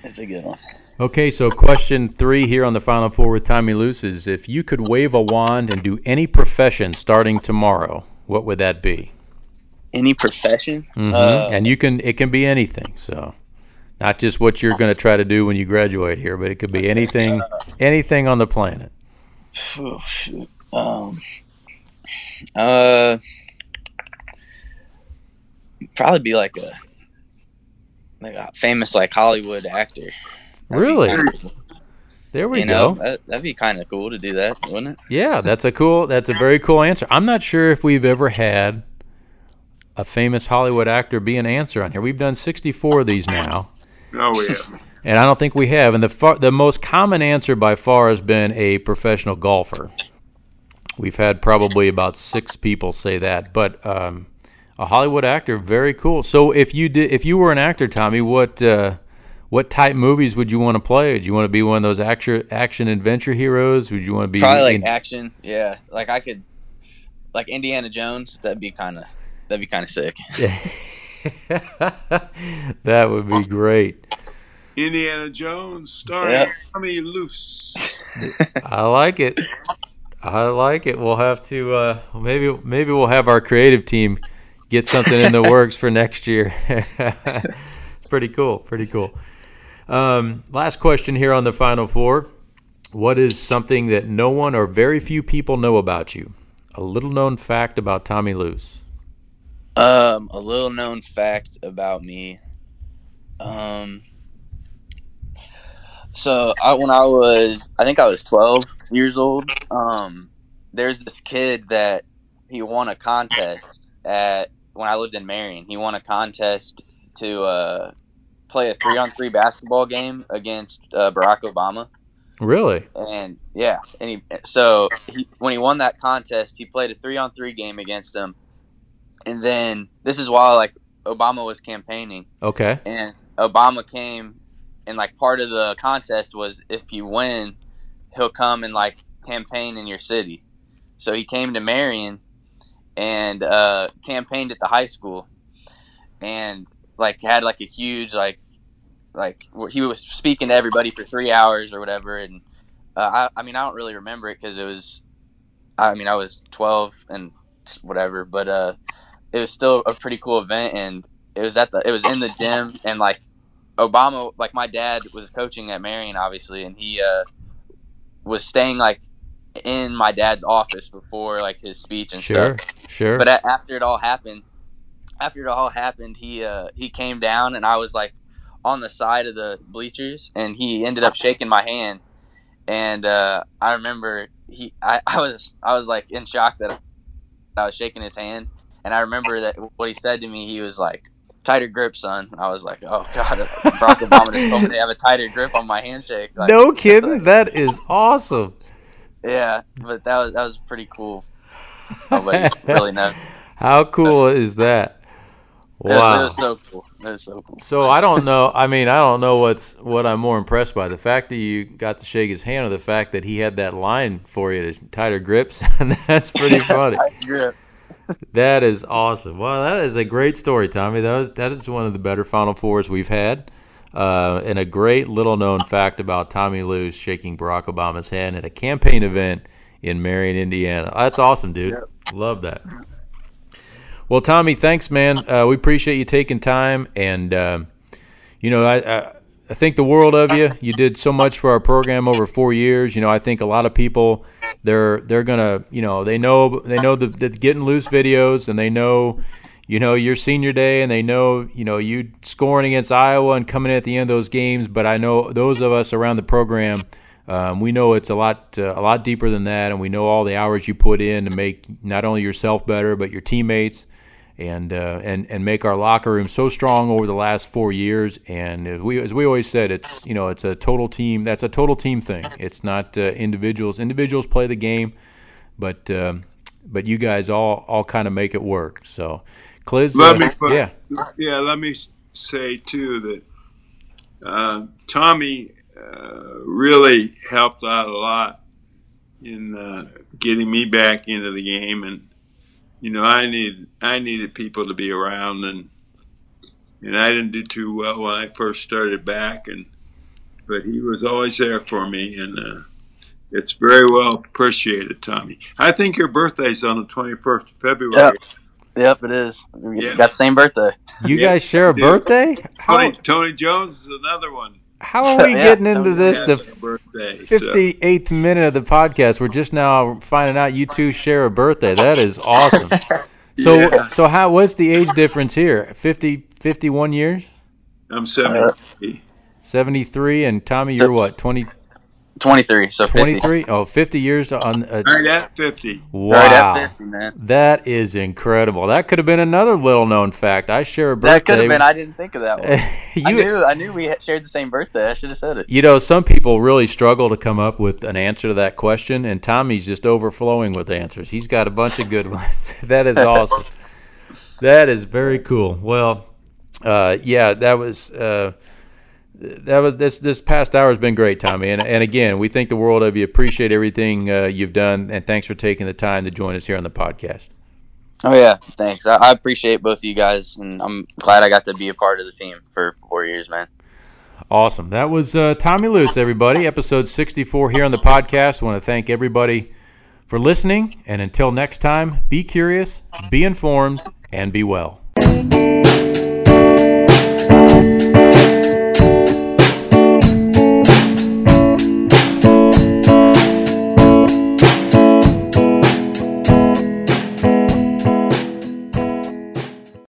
It's a good one. Okay, so question three here on the Final Four with Tommy Luce is: If you could wave a wand and do any profession starting tomorrow, what would that be? Any profession? hmm Uh, and you can it can be anything. So not just what you're going to try to do when you graduate here, but it could be anything anything on the planet. Um, uh, probably be like a like a famous like Hollywood actor. Really? kinda cool. There we you know, go. that, that'd be kind of cool to do that, wouldn't it? Yeah, that's a cool that's a very cool answer. I'm not sure if we've ever had a famous Hollywood actor be an answer on here. We've done 64 of these now. No, we haven't. And I don't think we have. And the far, the most common answer by far has been a professional golfer. We've had probably about six people say that, but um, a Hollywood actor, very cool. So if you did, if you were an actor, Tommy, what uh, what type movies would you want to play? Do you want to be one of those action action adventure heroes? Would you want to be Probably like in- action. Yeah, like I could, like Indiana Jones. That'd be kind of that'd be kind of sick. [laughs] that would be great. Indiana Jones starring Yeah. Tommy Luce. I like it. I like it. We'll have to uh, maybe maybe we'll have our creative team get something in the [laughs] works for next year. [laughs] pretty cool. Pretty cool. Um, last question here on the final four. What is something that no one or very few people know about you? A little known fact about Tommy Luce. Um, a little known fact about me. Um, so I, when I was, I think I was 12 years old. Um, there's this kid that he won a contest at when I lived in Marion. He won a contest to uh, play a three on three basketball game against uh, Barack Obama. Really? And yeah, and he so he, when he won that contest, he played a three on three game against him, and then this is while like Obama was campaigning. Okay. And Obama came, and like part of the contest was if you win, he'll come and like campaign in your city. So he came to Marion and uh, campaigned at the high school, and like had like a huge like like he was speaking to everybody for three hours or whatever, and uh, I I mean I don't really remember it because it was, I mean I was twelve and whatever, but uh, it was still a pretty cool event, and it was at the it was in the gym, and like Obama, like my dad was coaching at Marion, obviously, and he uh, was staying like in my dad's office before like his speech and Sure. stuff. Sure. But a- after it all happened, after it all happened, he uh, he came down and I was like on the side of the bleachers, and he ended up shaking my hand. And uh, I remember he, I, I was I was like in shock that I was shaking his hand, and I remember that what he said to me, he was like. Tighter grip, son. I was like, "Oh God!" [laughs] Barack Obama just told me to have a tighter grip on my handshake. Like, no [laughs] kidding. That is awesome. yeah, but that was that was pretty cool. Nobody really knows. [laughs] How cool is that? It was, it Wow. was so cool. Was so cool. So I don't know. I mean, I don't know what's what I'm more impressed by: the fact that you got to shake his hand, or the fact that he had that line for you, to tighter grips. [laughs] and that's pretty funny. That is awesome. Well, that is a great story, Tommy. That was that is one of the better Final Fours we've had, uh, and a great little known fact about Tommy Luce shaking Barack Obama's hand at a campaign event in Marion, Indiana. That's awesome, dude. Love that. Well, Tommy, thanks, man. Uh, we appreciate you taking time, and um, you know, I, I I think the world of you. You did so much for our program over four years. You know, I think a lot of people they're they're gonna you know they know they know the, the getting loose videos, and they know you know your senior day, and they know you know you scoring against Iowa and coming in at the end of those games. But I know those of us around the program. Um, we know it's a lot uh, a lot deeper than that, and we know all the hours you put in to make not only yourself better, but your teammates, and uh, and and make our locker room so strong over the last four years. And as we as we always said, it's you know it's a total team. That's a total team thing. It's not uh, individuals. Individuals play the game, but um, but you guys all all kind of make it work. So, Cliz, Let uh, me yeah, yeah. Let me say too that uh, Tommy uh, really helped out a lot in uh, getting me back into the game, and you know I need I needed people to be around, and and I didn't do too well when I first started back, and but he was always there for me, and uh, it's very well appreciated, Tommy. I think your birthday's on the twenty first of February. Yep. Yep, it is. We Yeah. got the same birthday. you Yeah, guys share a birthday. How Tony, Tony Jones is another one. How are [laughs] we Yeah, getting into this? The birthday. so- 58th minute of the podcast. We're just now finding out you two share a birthday. That is awesome. [laughs] So Yeah. so how what's the age difference here? 50 51 years? I'm 70. 73 and Tommy you're what? 20 23, so 50. 23? Oh, 50 years on uh, right at 50. Wow. Right at 50, man. That is incredible. That could have been another little known fact. I share a birthday. That could have been. I didn't think of that one. [laughs] you, I knew. I knew we shared the same birthday. I should have said it. You know, some people really struggle to come up with an answer to that question, and Tommy's just overflowing with answers. He's got a bunch of good ones. [laughs] that is awesome. [laughs] that is very cool. Well, uh, yeah, that was uh, that was this this past hour has been great, Tommy. And and again, we think the world of you. Appreciate everything uh, you've done, and thanks for taking the time to join us here on the podcast. Oh yeah, thanks. I, I appreciate both of you guys, and I'm glad I got to be a part of the team for four years, man. Awesome. That was uh, Tommy Luce, everybody. Episode 64 here on the podcast. I want to thank everybody for listening. And until next time, be curious, be informed, and be well.